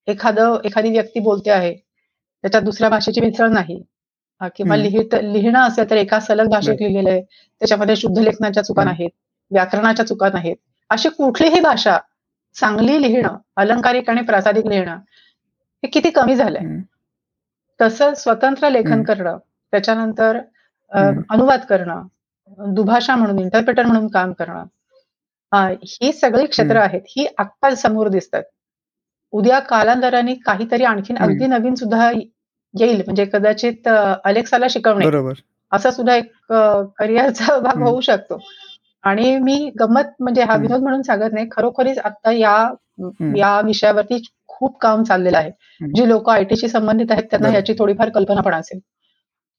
S1: एखादं एखादी व्यक्ती बोलते आहे, त्याच्यात दुसऱ्या भाषेची मिसळ नाही किंवा. लिहित लिहिणं असेल तर एका सलग भाषेत. लिहिलेलं आहे. त्याच्यामध्ये शुद्ध लेखनाच्या चुका. नाहीत, व्याकरणाच्या चुका नाहीत. अशी कुठलीही भाषा चांगली लिहिणं, अलंकारिक आणि प्रासादिक लिहिणं, हे किती कमी झालंय. तसं स्वतंत्र लेखन. करणं, त्याच्यानंतर. अनुवाद करणं, दुभाषा म्हणून, इंटरप्रिटर म्हणून काम करणं. ही सगळी क्षेत्र. आहेत. ही आत्ता समोर दिसतायत. उद्या कालांतराने काहीतरी आणखीन. अगदी नवीन सुद्धा येईल. म्हणजे कदाचित अ, Alexaला शिकवणे,
S2: बरोबर.
S1: असा सुद्धा एक करिअरचा भाग. होऊ शकतो. आणि मी गंमत म्हणजे हा. विनोद म्हणून सांगत नाही. खरोखरीच आत्ता या. या विषयावरती खूप काम चाललेलं आहे. जी लोकं आयटीशी संबंधित आहेत त्यांना. याची थोडीफार कल्पना पण असेल.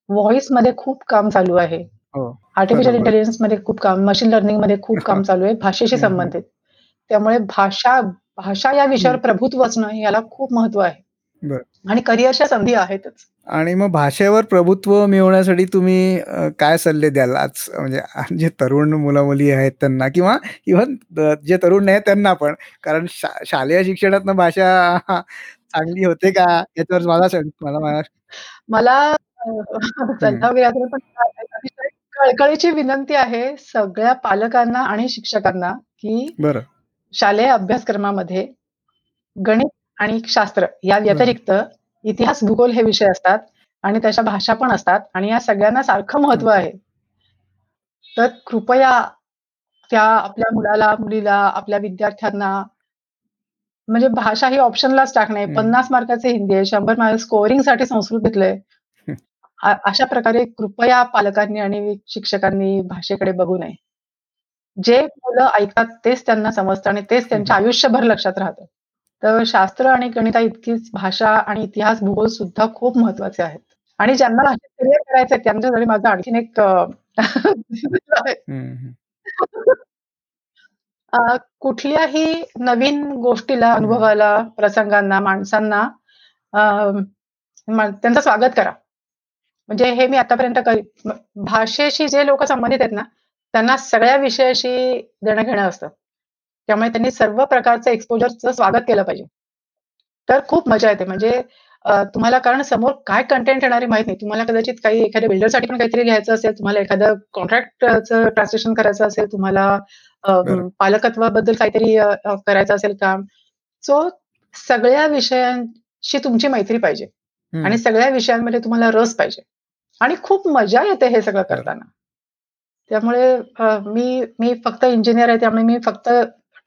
S1: व्हॉईसमध्ये खूप काम चालू आहे.
S2: हो.
S1: आर्टिफिशियल
S2: बरोबर.
S1: इंटेलिजन्समध्ये खूप काम, मशीन लर्निंगमध्ये खूप काम चालू आहे भाषेशी. संबंधित. त्यामुळे भाषा भाषा या विषयावर. प्रभुत्व असणं याला खूप महत्त्व आहे. आणि करिअरच्या संधी आहेतच.
S2: आणि मग भाषेवर प्रभुत्व मिळवण्यासाठी तुम्ही काय सल्ले द्याल? आज म्हणजे जे तरुण मुलं-मुली आहेत त्यांना किंवा इव्हन जे तरुण नाही त्यांना पण. कारण शा शालेय शिक्षणातनं भाषा चांगली होते का? याच्यावर माझा मला मला.
S1: सल्ला वगैरे पण कळकळीची विनंती आहे सगळ्या पालकांना आणि शिक्षकांना, की
S2: बरं.
S1: शालेय अभ्यासक्रमामध्ये गणित आणि शास्त्र या. व्यतिरिक्त इतिहास, भूगोल हे विषय असतात आणि त्याच्या भाषा पण असतात आणि या सगळ्यांना सारखं महत्त्व
S2: ओके.
S1: आहे. तर कृपया त्या आपल्या मुलाला, मुलीला, आपल्या विद्यार्थ्यांना म्हणजे भाषा ही ऑप्शनलाच टाकणे. 50 मार्काचे हिंदी आहे, 100 मार्क स्कोरिंगसाठी संस्कृत घेतलंय. अशा प्रकारे कृपया पालकांनी आणि शिक्षकांनी भाषेकडे बघू नये. जे मुलं ऐकतात तेच त्यांना समजतं आणि तेच त्यांच्या. आयुष्यभर लक्षात राहतं. तर शास्त्र आणि गणिताइतकीच भाषा आणि इतिहास, भूगोल सुद्धा खूप महत्त्वाचे आहेत. आणि ज्यांना भाषेत करिअर करायचंय त्यांच्यासाठी माझं आणखीन एक आहे. कुठल्याही नवीन गोष्टीला. अनुभवाला, प्रसंगांना, माणसांना त्यांचं स्वागत करा. म्हणजे हे मी आतापर्यंत भाषेशी जे लोकं संबंधित आहेत ना, त्यांना सगळ्या विषयाशी देणं-घेणं असतं. त्यामुळे त्यांनी सर्व प्रकारचं एक्सपोजरचं स्वागत केलं पाहिजे. तर खूप मजा येते. म्हणजे तुम्हाला कारण समोर काय कंटेंट येणार आहे माहीत नाही. तुम्हाला कदाचित काही एखाद्या बिल्डरसाठी पण काहीतरी लिहायचं असेल, तुम्हाला एखादं कॉन्ट्रॅक्टचं ट्रान्सलेशन करायचं असेल, तुम्हाला. पालकत्वाबद्दल काहीतरी करायचं असेल काम. सो सगळ्या विषयांशी तुमची मैत्री पाहिजे आणि. सगळ्या विषयांमध्ये तुम्हाला रस पाहिजे आणि खूप मजा येते हे सगळं. करताना. त्यामुळे मी मी फक्त इंजिनिअर आहे त्यामुळे मी फक्त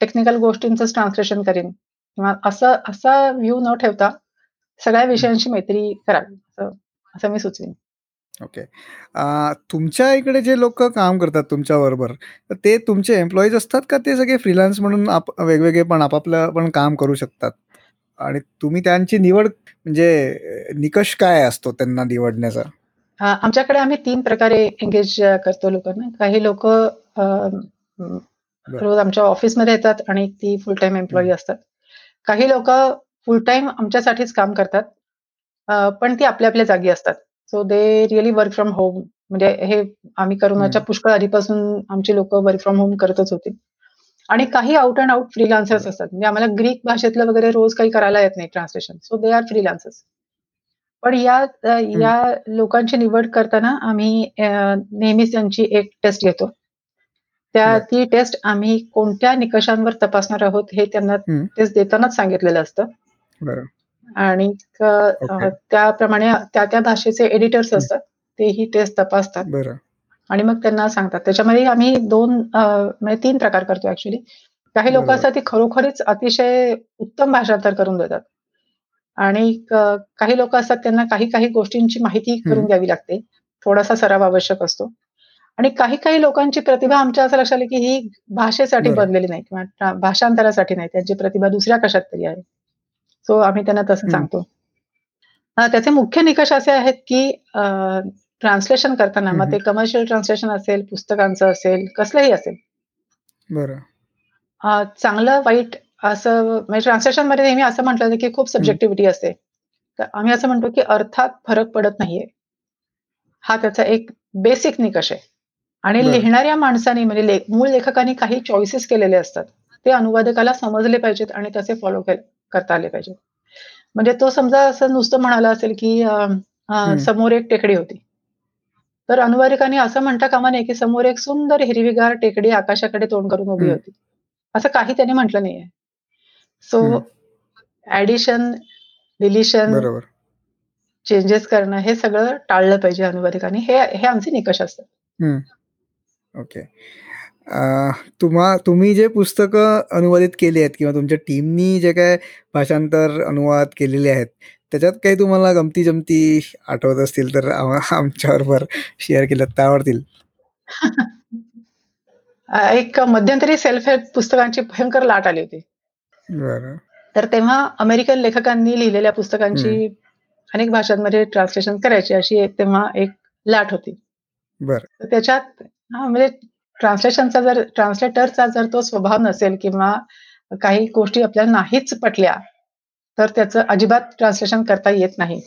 S1: टेक्निकल गोष्टींचंच ट्रान्सलेशन करीन किंवा असं असा व्ह्यू न ठेवता सगळ्या. विषयांशी मैत्री करावी असं मी सुचवीन.
S2: ओके. तुमच्या इकडे जे लोकं काम करतात तुमच्याबरोबर, तर ते तुमचे एम्प्लॉईज असतात का ते सगळे फ्रीलान्स म्हणून वेगवेगळे पण आपापलं पण काम करू शकतात? आणि तुम्ही त्यांची निवड म्हणजे निकष काय असतो त्यांना निवडण्याचा?
S1: आमच्याकडे आम्ही 3 प्रकारे एंगेज करतो लोकांना. काही लोकं. रोज आमच्या ऑफिसमध्ये येतात आणि ती फुल टाईम एम्प्लॉयी
S2: हं.
S1: असतात. काही लोकं फुल टाईम आमच्यासाठीच काम करतात. पण ती आपल्या-आपल्या जागी असतात. So they really work from home. म्हणजे हे आम्ही कोरोनाच्या. पुष्कळ आधीपासून आमची लोकं वर्क फ्रॉम होम करतच होती. आणि काही आउट एंड आउट फ्रीलान्सर्स. असतात. म्हणजे आम्हाला ग्रीक भाषेतलं वगैरे रोज काही करायला येत नाही translation. So they are freelancers. पण या. या लोकांची निवड करताना आम्ही नेहमीच त्यांची एक टेस्ट घेतो. त्या. ती टेस्ट आम्ही कोणत्या निकषांवर तपासणार आहोत हे त्यांना. टेस्ट देतानाच सांगितलेलं असतं. आणि. त्याप्रमाणे त्या-त्या भाषेचे एडिटर्स. असतात. ते ही टेस्ट तपासतात. आणि मग त्यांना सांगतात. त्याच्यामध्ये आम्ही 2 अ, म्हणजे 3 प्रकार करतो ॲक्चुअली. काही लोकं. असतात ती खरोखरीच अतिशय उत्तम भाषांतर करून देतात. आणि काही लोकं असतात त्यांना काही-काही गोष्टींची माहिती करून. द्यावी लागते. थोडासा सराव आवश्यक असतो. आणि काही-काही लोकांची प्रतिभा आमच्या असं लक्षात आलं, की ही भाषेसाठी. बनलेली नाही किंवा भाषांतरासाठी नाही. त्यांची प्रतिभा दुसऱ्या कशात तरी आहे. सो आम्ही त्यांना तसं. सांगतो. त्याचे मुख्य निकष असे आहेत, की ट्रान्सलेशन करताना मग. ते कमर्शियल ट्रान्सलेशन असेल, पुस्तकांचं असेल, कसलंही असेल.
S2: बरं.
S1: चांगलं वाईट असं म्हणजे ट्रान्सलेशनमध्ये नेहमी असं म्हटलं की खूप. सब्जेक्टिव्हिटी असते. तर आम्ही असं म्हणतो, की अर्थात फरक पडत नाहीये. हा त्याचा एक बेसिक निकष आहे. आणि. लिहिणाऱ्या माणसाने म्हणजे ले मूळ लेखकाने काही चॉईसेस केलेले असतात. ते अनुवादकाला समजले पाहिजेत आणि तसे फॉलो करता आले पाहिजेत. म्हणजे तो समजा असं नुसतं म्हणाला असेल, की. समोर एक टेकडी होती. तर अनुवादकाने असं म्हणता कामा नये, की समोर एक सुंदर हिरवीगार टेकडी आकाशाकडे तोंड करून उभी. होती. असं काही त्याने म्हटलं नाहीये. सो. ॲडिशन, डिलिशन
S2: बरोबर.
S1: चेंजेस करणं हे सगळं टाळलं पाहिजे अनुवादकाने. हे हे आमचे निकष असतात.
S2: ओके. अ, तुम्हा तुम्ही जे पुस्तकं अनुवादित केली आहेत किंवा तुमच्या टीमनी जे काही भाषांतर, अनुवाद केलेले आहेत, त्याच्यात काही तुम्हाला गमती-जमती आठवत असतील तर आम आमच्याबरोबर शेअर केल्यात तर आवडतील.
S1: अ, एक मध्यंतरी सेल्फ हेल्प पुस्तकांची भयंकर लाट आली होती.
S2: बरं.
S1: तर तेव्हा अमेरिकन लेखकांनी लिहिलेल्या पुस्तकांची अनेक भाषांमध्ये ट्रान्सलेशन करायची अशी तेव्हा एक लाट होती
S2: बर
S1: त्याच्यात हा म्हणजे ट्रान्सलेशनचा जर ट्रान्सलेटरचा जर तो स्वभाव नसेल किंवा काही गोष्टी आपल्याला नाहीच पटल्या तर त्याचं अजिबात ट्रान्सलेशन करता येत नाही.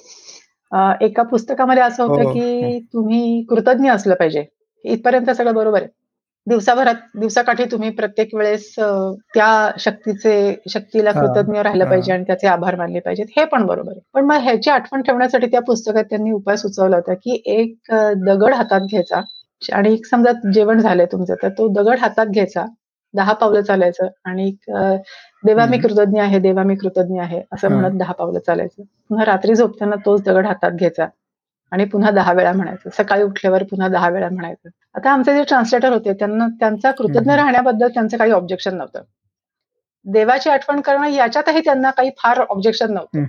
S1: एका पुस्तकामध्ये असं होतं हो, की हो. तुम्ही कृतज्ञ असलं पाहिजे. इथपर्यंत सगळं बरोबर आहे. दिवसाभरात दिवसाकाठी तुम्ही प्रत्येक वेळेस त्या शक्तीचे शक्तीला कृतज्ञ राहिलं पाहिजे आणि त्याचे आभार मानले पाहिजेत हे पण बरोबर आहे. पण मग ह्याची आठवण ठेवण्यासाठी त्या पुस्तकात त्यांनी उपाय सुचवला होता की एक दगड हातात घ्यायचा. आणि समजा जेवण झालंय तुमचं तर तो दगड हातात घ्यायचा. दहा पावलं चालायचं आणि देवा मी कृतज्ञ आहे देवा मी कृतज्ञ आहे असं म्हणत दहा पावलं चालायचं. पुन्हा रात्री झोपताना तोच दगड हातात घ्यायचा आणि पुन्हा दहा वेळा म्हणायचं. सकाळी उठल्यावर पुन्हा दहा वेळा म्हणायचं. आता आमचे जे ट्रान्सलेटर होते त्यांना त्यांचा कृतज्ञ राहण्याबद्दल त्यांचं काही ऑब्जेक्शन नव्हतं. देवाची आठवण करणं याच्यातही त्यांना काही फार ऑब्जेक्शन नव्हतं.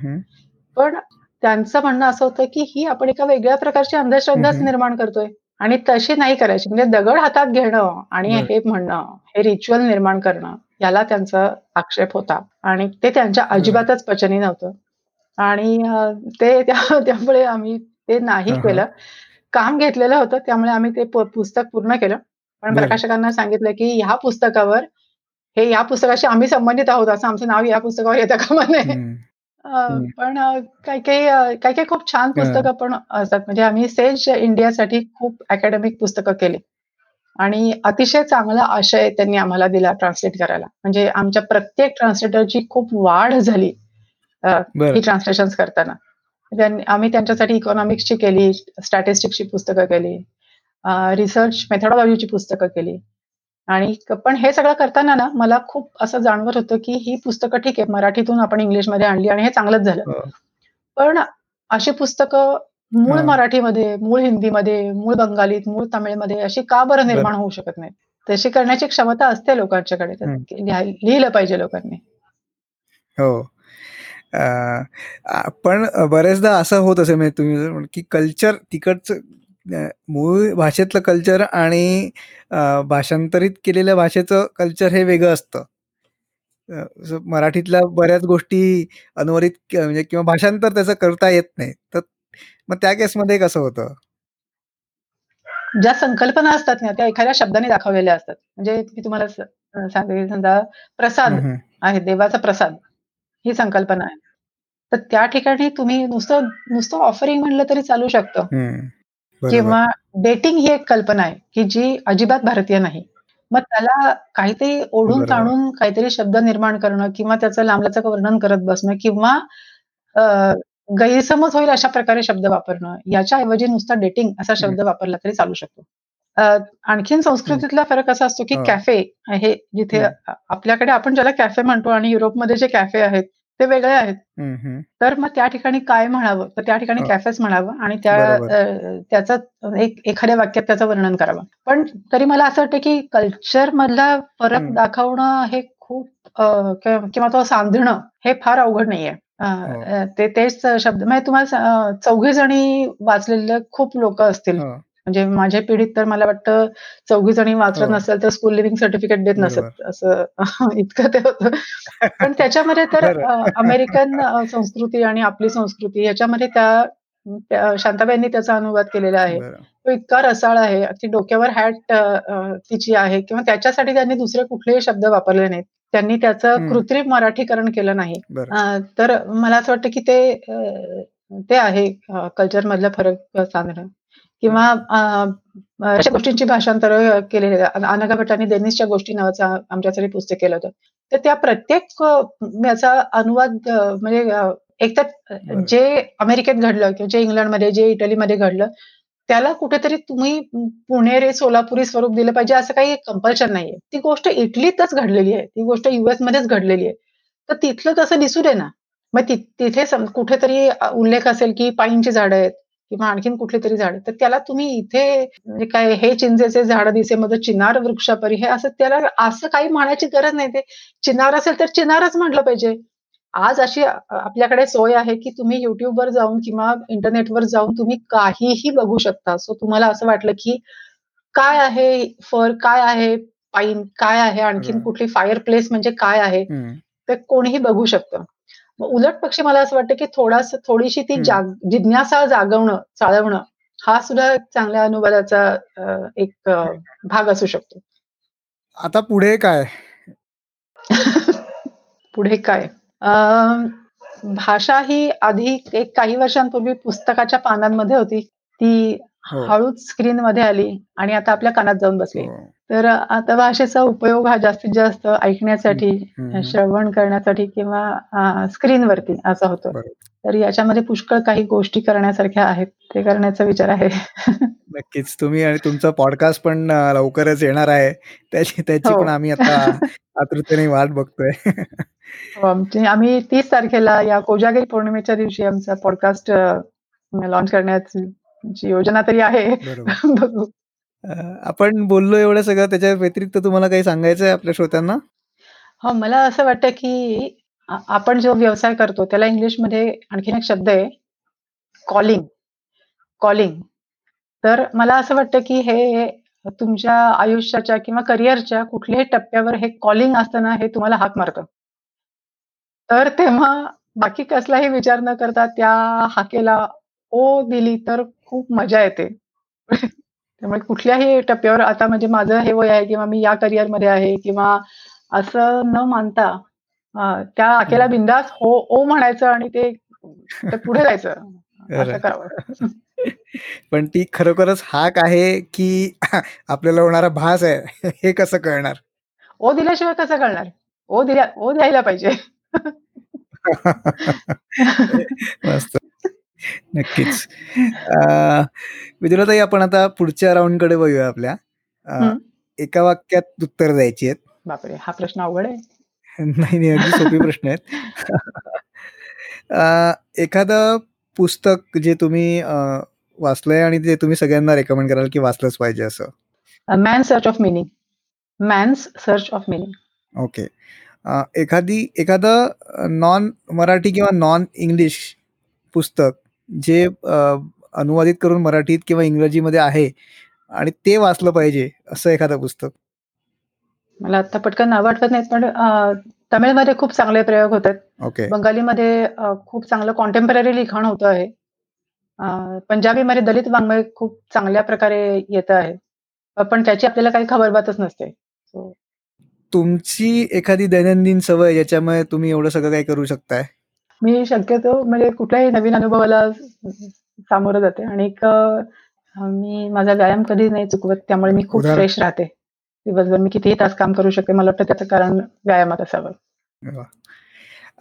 S1: पण त्यांचं म्हणणं असं होतं की ही आपण एका वेगळ्या प्रकारची अंधश्रद्धाच निर्माण करतोय. आणि तशी नाही करायची. म्हणजे दगड हातात घेणं आणि हे म्हणणं हे रिच्युअल निर्माण करणं याला त्यांचा आक्षेप होता. आणि ते त्यांच्या अजिबातच पचनी नव्हतं. आणि ते त्यामुळे आम्ही ते नाही केलं. काम घेतलेलं होतं त्यामुळे आम्ही ते पुस्तक पूर्ण केलं. पण प्रकाशकांना सांगितलं की ह्या पुस्तकावर हे या पुस्तकाशी आम्ही संबंधित आहोत. असं आमचं नाव या पुस्तकावर येतं का म्हणे? पण काही काही काही काही खूप छान पुस्तकं पण असतात. म्हणजे आम्ही सेज इंडियासाठी खूप अकॅडमिक पुस्तकं केली. आणि अतिशय चांगला आशय त्यांनी आम्हाला दिला ट्रान्सलेट करायला. म्हणजे आमच्या प्रत्येक ट्रान्सलेटरची खूप वाढ झाली ही ट्रान्सलेशन करताना. आम्ही त्यांच्यासाठी इकॉनॉमिक्सची केली स्टॅटिस्टिक्सची पुस्तकं केली रिसर्च मेथडॉलॉजीची पुस्तकं केली. आणि पण हे सगळं करताना ना मला खूप असं जाणवत होतं की ही पुस्तकं ठीक आहे मराठीतून आपण इंग्लिशमध्ये आणली आणि हे चांगलंच झालं. हो. पण अशी पुस्तकं मूळ मराठीमध्ये मूळ हिंदीमध्ये मूळ बंगालीत मूळ तमिळमध्ये अशी का बरं निर्माण होऊ शकत नाही तशी करण्याची क्षमता असते लोकांच्याकडे लिहिलं पाहिजे लोकांनी.
S2: हो. पण बरेचदा असं होत असेल म्हणजे तुम्ही की कल्चर तिकडचं मूळ भाषेतलं कल्चर आणि भाषांतरित केलेल्या भाषेचं कल्चर हे वेगळं असतं. मराठीतल्या बऱ्याच गोष्टी अनुवादित म्हणजे किंवा भाषांतर त्याचं करता येत नाही. तर मग त्या केसमध्ये कसं होतं?
S1: ज्या संकल्पना असतात ना त्या एखाद्या शब्दाने दाखवलेल्या असतात. म्हणजे मी तुम्हाला सांगते समजा प्रसाद आहे देवाचा प्रसाद ही संकल्पना आहे. तर त्या ठिकाणी तुम्ही नुसतं नुसतं ऑफरिंग म्हणलं तरी चालू शकतं. किंवा डेटिंग ही एक कल्पना आहे की जी अजिबात भारतीय नाही. मग त्याला काहीतरी ओढून ताणून काहीतरी शब्द निर्माण करणं किंवा त्याचं लांबल्याचं वर्णन करत बसणं किंवा गैरसमज होईल अशा प्रकारे शब्द वापरणं याच्या ऐवजी नुसता डेटिंग असा शब्द वापरला तरी चालू शकतो. आणखीन संस्कृतीतला फरक असा असतो की कॅफे आहे जिथे आपल्याकडे आपण ज्याला कॅफे म्हणतो आणि युरोपमध्ये जे कॅफे आहेत ते वेगळे आहेत. तर मग त्या ठिकाणी काय म्हणावं? तर त्या ठिकाणी कॅफेच म्हणावं आणि त्या त्याचं एक एखाद्या वाक्यात त्याचं वर्णन करावं. पण तरी मला असं वाटतं की कल्चर मधला फरक दाखवणं हे खूप किंवा तो सांधणं हे फार अवघड नाहीये. हो. ते तेच शब्द म्हणजे तुम्हाला चौघी जणी वाचलेले खूप लोक असतील. हो. म्हणजे माझ्या पिढीत तर मला वाटतं चौघी जणी वाचलं हो. नसेल तर स्कूल लिव्हिंग सर्टिफिकेट देत नसत असं इतकं ते होतं. पण त्याच्यामध्ये तर अमेरिकन संस्कृती आणि आपली संस्कृती याच्यामध्ये त्या शांताबाईंनी त्याचा अनुवाद केलेला आहे. तो इतका रसाळ आहे ती डोक्यावर हॅट तिची आहे किंवा त्याच्यासाठी त्यांनी दुसरे कुठलेही शब्द वापरले नाहीत. त्यांनी त्याचं कृत्रिम मराठीकरण केलं नाही. तर मला असं वाटतं की ते ते आहे कल्चर मधला फरक साधणं किंवा अशा गोष्टींची भाषांतर केलेली अनघा भट्टांनी देनिसच्या गोष्टी नावाचं आमच्यासाठी पुस्तक केलं होतं. तर त्या प्रत्येक याचा अनुवाद म्हणजे एक तर जे अमेरिकेत घडलं किंवा जे इंग्लंडमध्ये जे इटलीमध्ये घडलं त्याला कुठेतरी तुम्ही पुणेरी सोलापुरी स्वरूप दिलं पाहिजे असं काही कंपल्शन नाहीये. ती गोष्ट इटलीतच घडलेली आहे. ती गोष्ट युएस मध्येच घडलेली आहे. तर तिथलं तसं दिसू दे ना मग तिथे कुठेतरी उल्लेख असेल की पाईनची झाडं आहेत. किंवा आणखीन कुठली तरी झाड. तर त्याला तुम्ही इथे म्हणजे काय हे चिंचेचे झाड दिसे मध्ये चिनार वृक्षापरी हे असं त्याला असं काही म्हणायची गरज नाही ते. चिनार असेल तर चिनारच म्हटलं पाहिजे. आज अशी आपल्याकडे सोय आहे की तुम्ही युट्यूबवर जाऊन किंवा इंटरनेटवर जाऊन तुम्ही काहीही बघू शकता. सो तुम्हाला असं वाटलं की काय आहे फर काय आहे पाईन काय आहे आणखीन कुठली फायर प्लेस म्हणजे काय आहे? ते कोणीही बघू शकतं. उलट पक्षी मला असं वाटतं, की थोडासा थोडीशी ती. जाग जिज्ञासा जागवणं, चाळवणं हा सुद्धा चांगल्या अनुवादाचा एक भाग असू शकतो.
S2: आता पुढे काय?
S1: पुढे काय? अ, भाषा ही आधी एक काही वर्षांपूर्वी पुस्तकाच्या पानांमध्ये होती. ती
S2: हो.
S1: हळूच स्क्रीनमध्ये आली आणि आता आपल्या कानात जाऊन बसली.
S2: हो.
S1: तर आता भाषेचा उपयोग हा जास्तीत जास्त. ऐकण्यासाठी. श्रवण करण्यासाठी किंवा स्क्रीनवरती असा होतो. तर याच्यामध्ये पुष्कळ काही गोष्टी करण्यासारख्या आहेत. ते करण्याचा विचार आहे.
S2: नक्कीच. तुम्ही आणि तुमचा पॉडकास्ट पण लवकरच येणार आहे. त्याची त्याची
S1: हो.
S2: पण आम्ही आता आतुरतेने वाट बघतोय.
S1: आम्ही 30 तारखेला या कोजागिरी पौर्णिमेच्या दिवशी आमचा पॉडकास्ट लॉन्च करण्याची योजना तरी आहे.
S2: बरोबर. आपण बोललो एवढं सगळं त्याच्या व्यतिरिक्त तुम्हाला काही सांगायचं आहे आपल्या श्रोत्यांना?
S1: हो, मला असं वाटतं, की आपण जो व्यवसाय करतो त्याला इंग्लिशमध्ये आणखीन एक शब्द आहे कॉलिंग. कॉलिंग. तर मला असं वाटतं, की हे तुमच्या आयुष्याच्या किंवा करिअरच्या कुठल्याही टप्प्यावर हे कॉलिंग असतं ना, हे तुम्हाला हाक मारतं. तर तेव्हा बाकी कसलाही विचार न करता त्या हाकेला ओ दिली तर खूप मजा येते. त्यामुळे कुठल्याही टप्प्यावर आता म्हणजे माझं हे वय आहे किंवा मी या करिअरमध्ये आहे किंवा असं न मानता त्या
S2: हं.
S1: बिनधास्त हो, ओ म्हणायचं आणि ते पुढे जायचं. असं
S2: खरं.
S1: करावं.
S2: पण ती खरोखरच हाक आहे, की आपल्याला होणारा भास आहे हे कसं कळणार?
S1: ओ दिल्याशिवाय कसं कळणार? ओ दिल्या ओ द्यायला पाहिजे.
S2: मस्त. नक्कीच. विदुलाताई आपण आता पुढच्या राउंडकडे वळूया आपल्या. एका वाक्यात उत्तर द्यायची आहेत.
S1: बापरे! हा प्रश्न अवघड आहे.
S2: नाही, नाही. अगदी सोपे प्रश्न आहेत. एखादं पुस्तक जे तुम्ही वाचलंय आणि ते तुम्ही सगळ्यांना रेकमेंड कराल, की वाचलंच पाहिजे असं?
S1: Man search of meaning. Man's search of meaning.
S2: Okay. एखादी एखादं नॉन मराठी किंवा नॉन इंग्लिश पुस्तक जे अ, अनुवादित करून मराठीत किंवा इंग्रजीमध्ये आहे आणि ते वाचलं पाहिजे असं एखादं पुस्तक?
S1: मला आत्ता पटकन नावं आठवत नाहीत, पण अ, तमिळमध्ये खूप चांगले प्रयोग होतात.
S2: ओके.
S1: बंगालीमध्ये अ, खूप चांगलं कॉन्टेम्पररी लिखाण होतं आहे. अ, पंजाबीमध्ये दलित वाङ्मय खूप चांगल्या प्रकारे येतं आहे. अ, पण त्याची आपल्याला काही खबरबातच नसते. सो
S2: तुमची एखादी दैनंदिन सवय ज्याच्यामुळे तुम्ही एवढं सगळं काही करू शकताय?
S1: मी शक्यतो म्हणजे कुठल्याही नवीन अनुभवाला सामोरं जाते आणि मी माझा व्यायाम कधी नाही चुकवत. त्यामुळे मी खूप? फ्रेश राहते. दिवसभर मी कितीही तास काम करू शकते. मला वाटतं त्याचं कारण व्यायामात असावं.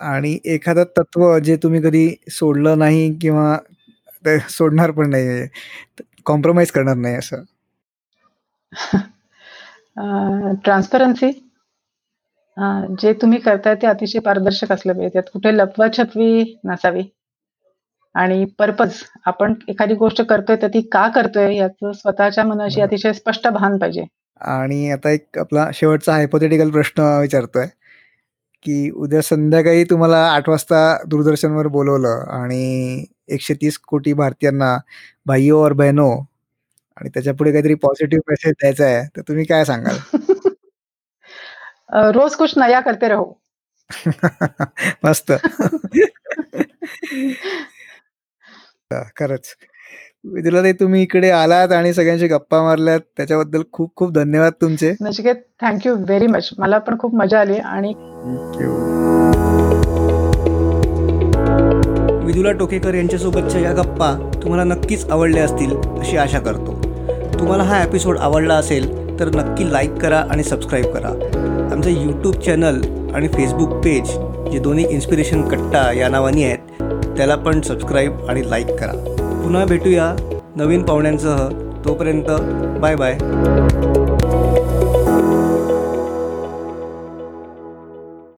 S2: आणि एखादं तत्व जे तुम्ही कधी सोडलं नाही किंवा सोडणार पण नाही, कॉम्प्रोमाईज करणार नाही असं?
S1: ट्रान्सपरन्सी. जे तुम्ही करताय ते अतिशय पारदर्शक असलं पाहिजे. त्यात कुठे लपवा-छपवी नसावी. आणि पर्पज आपण एखादी गोष्ट करतोय तर ती का करतोय याचं स्वतःच्या मनाशी. अतिशय स्पष्ट भान पाहिजे.
S2: आणि आता एक आपला शेवटचा हायपोथेटिकल प्रश्न विचारतोय, की उद्या संध्याकाळी तुम्हाला 8:00 वाजता दूरदर्शनवर बोलावलं आणि 130 कोटी भारतीयांना भाइयों और बहनों आणि त्याच्यापुढे काहीतरी पॉझिटिव्ह मेसेज द्यायचा आहे, तर तुम्ही काय सांगाल?
S1: रोज कुछ नया करते रहो.
S2: मस्त. खरंच. विदुलाताई तुम्ही इकडे आलात आणि सगळ्यांशी गप्पा मारल्यात त्याच्याबद्दल खूप खूप धन्यवाद तुमचे.
S1: Nachiket thank you very much. मला पण खूप मजा आली आणि
S2: थँक यू.
S3: विदुला टोकेकर यांच्यासोबतच्या या गप्पा तुम्हाला नक्कीच आवडल्या असतील अशी आशा करतो. तुम्हाला हा एपिसोड आवडला असेल तर नक्की लाईक करा आणि सबस्क्राईब करा. आमचं यूट्यूब चॅनल आणि फेसबुक पेज जे दोन्ही इन्स्पिरेशन कट्टा या नावाने आहेत त्याला पण सबस्क्राईब आणि लाईक करा. पुन्हा भेटूया नवीन पाहुण्यांसह. तोपर्यंत बाय बाय.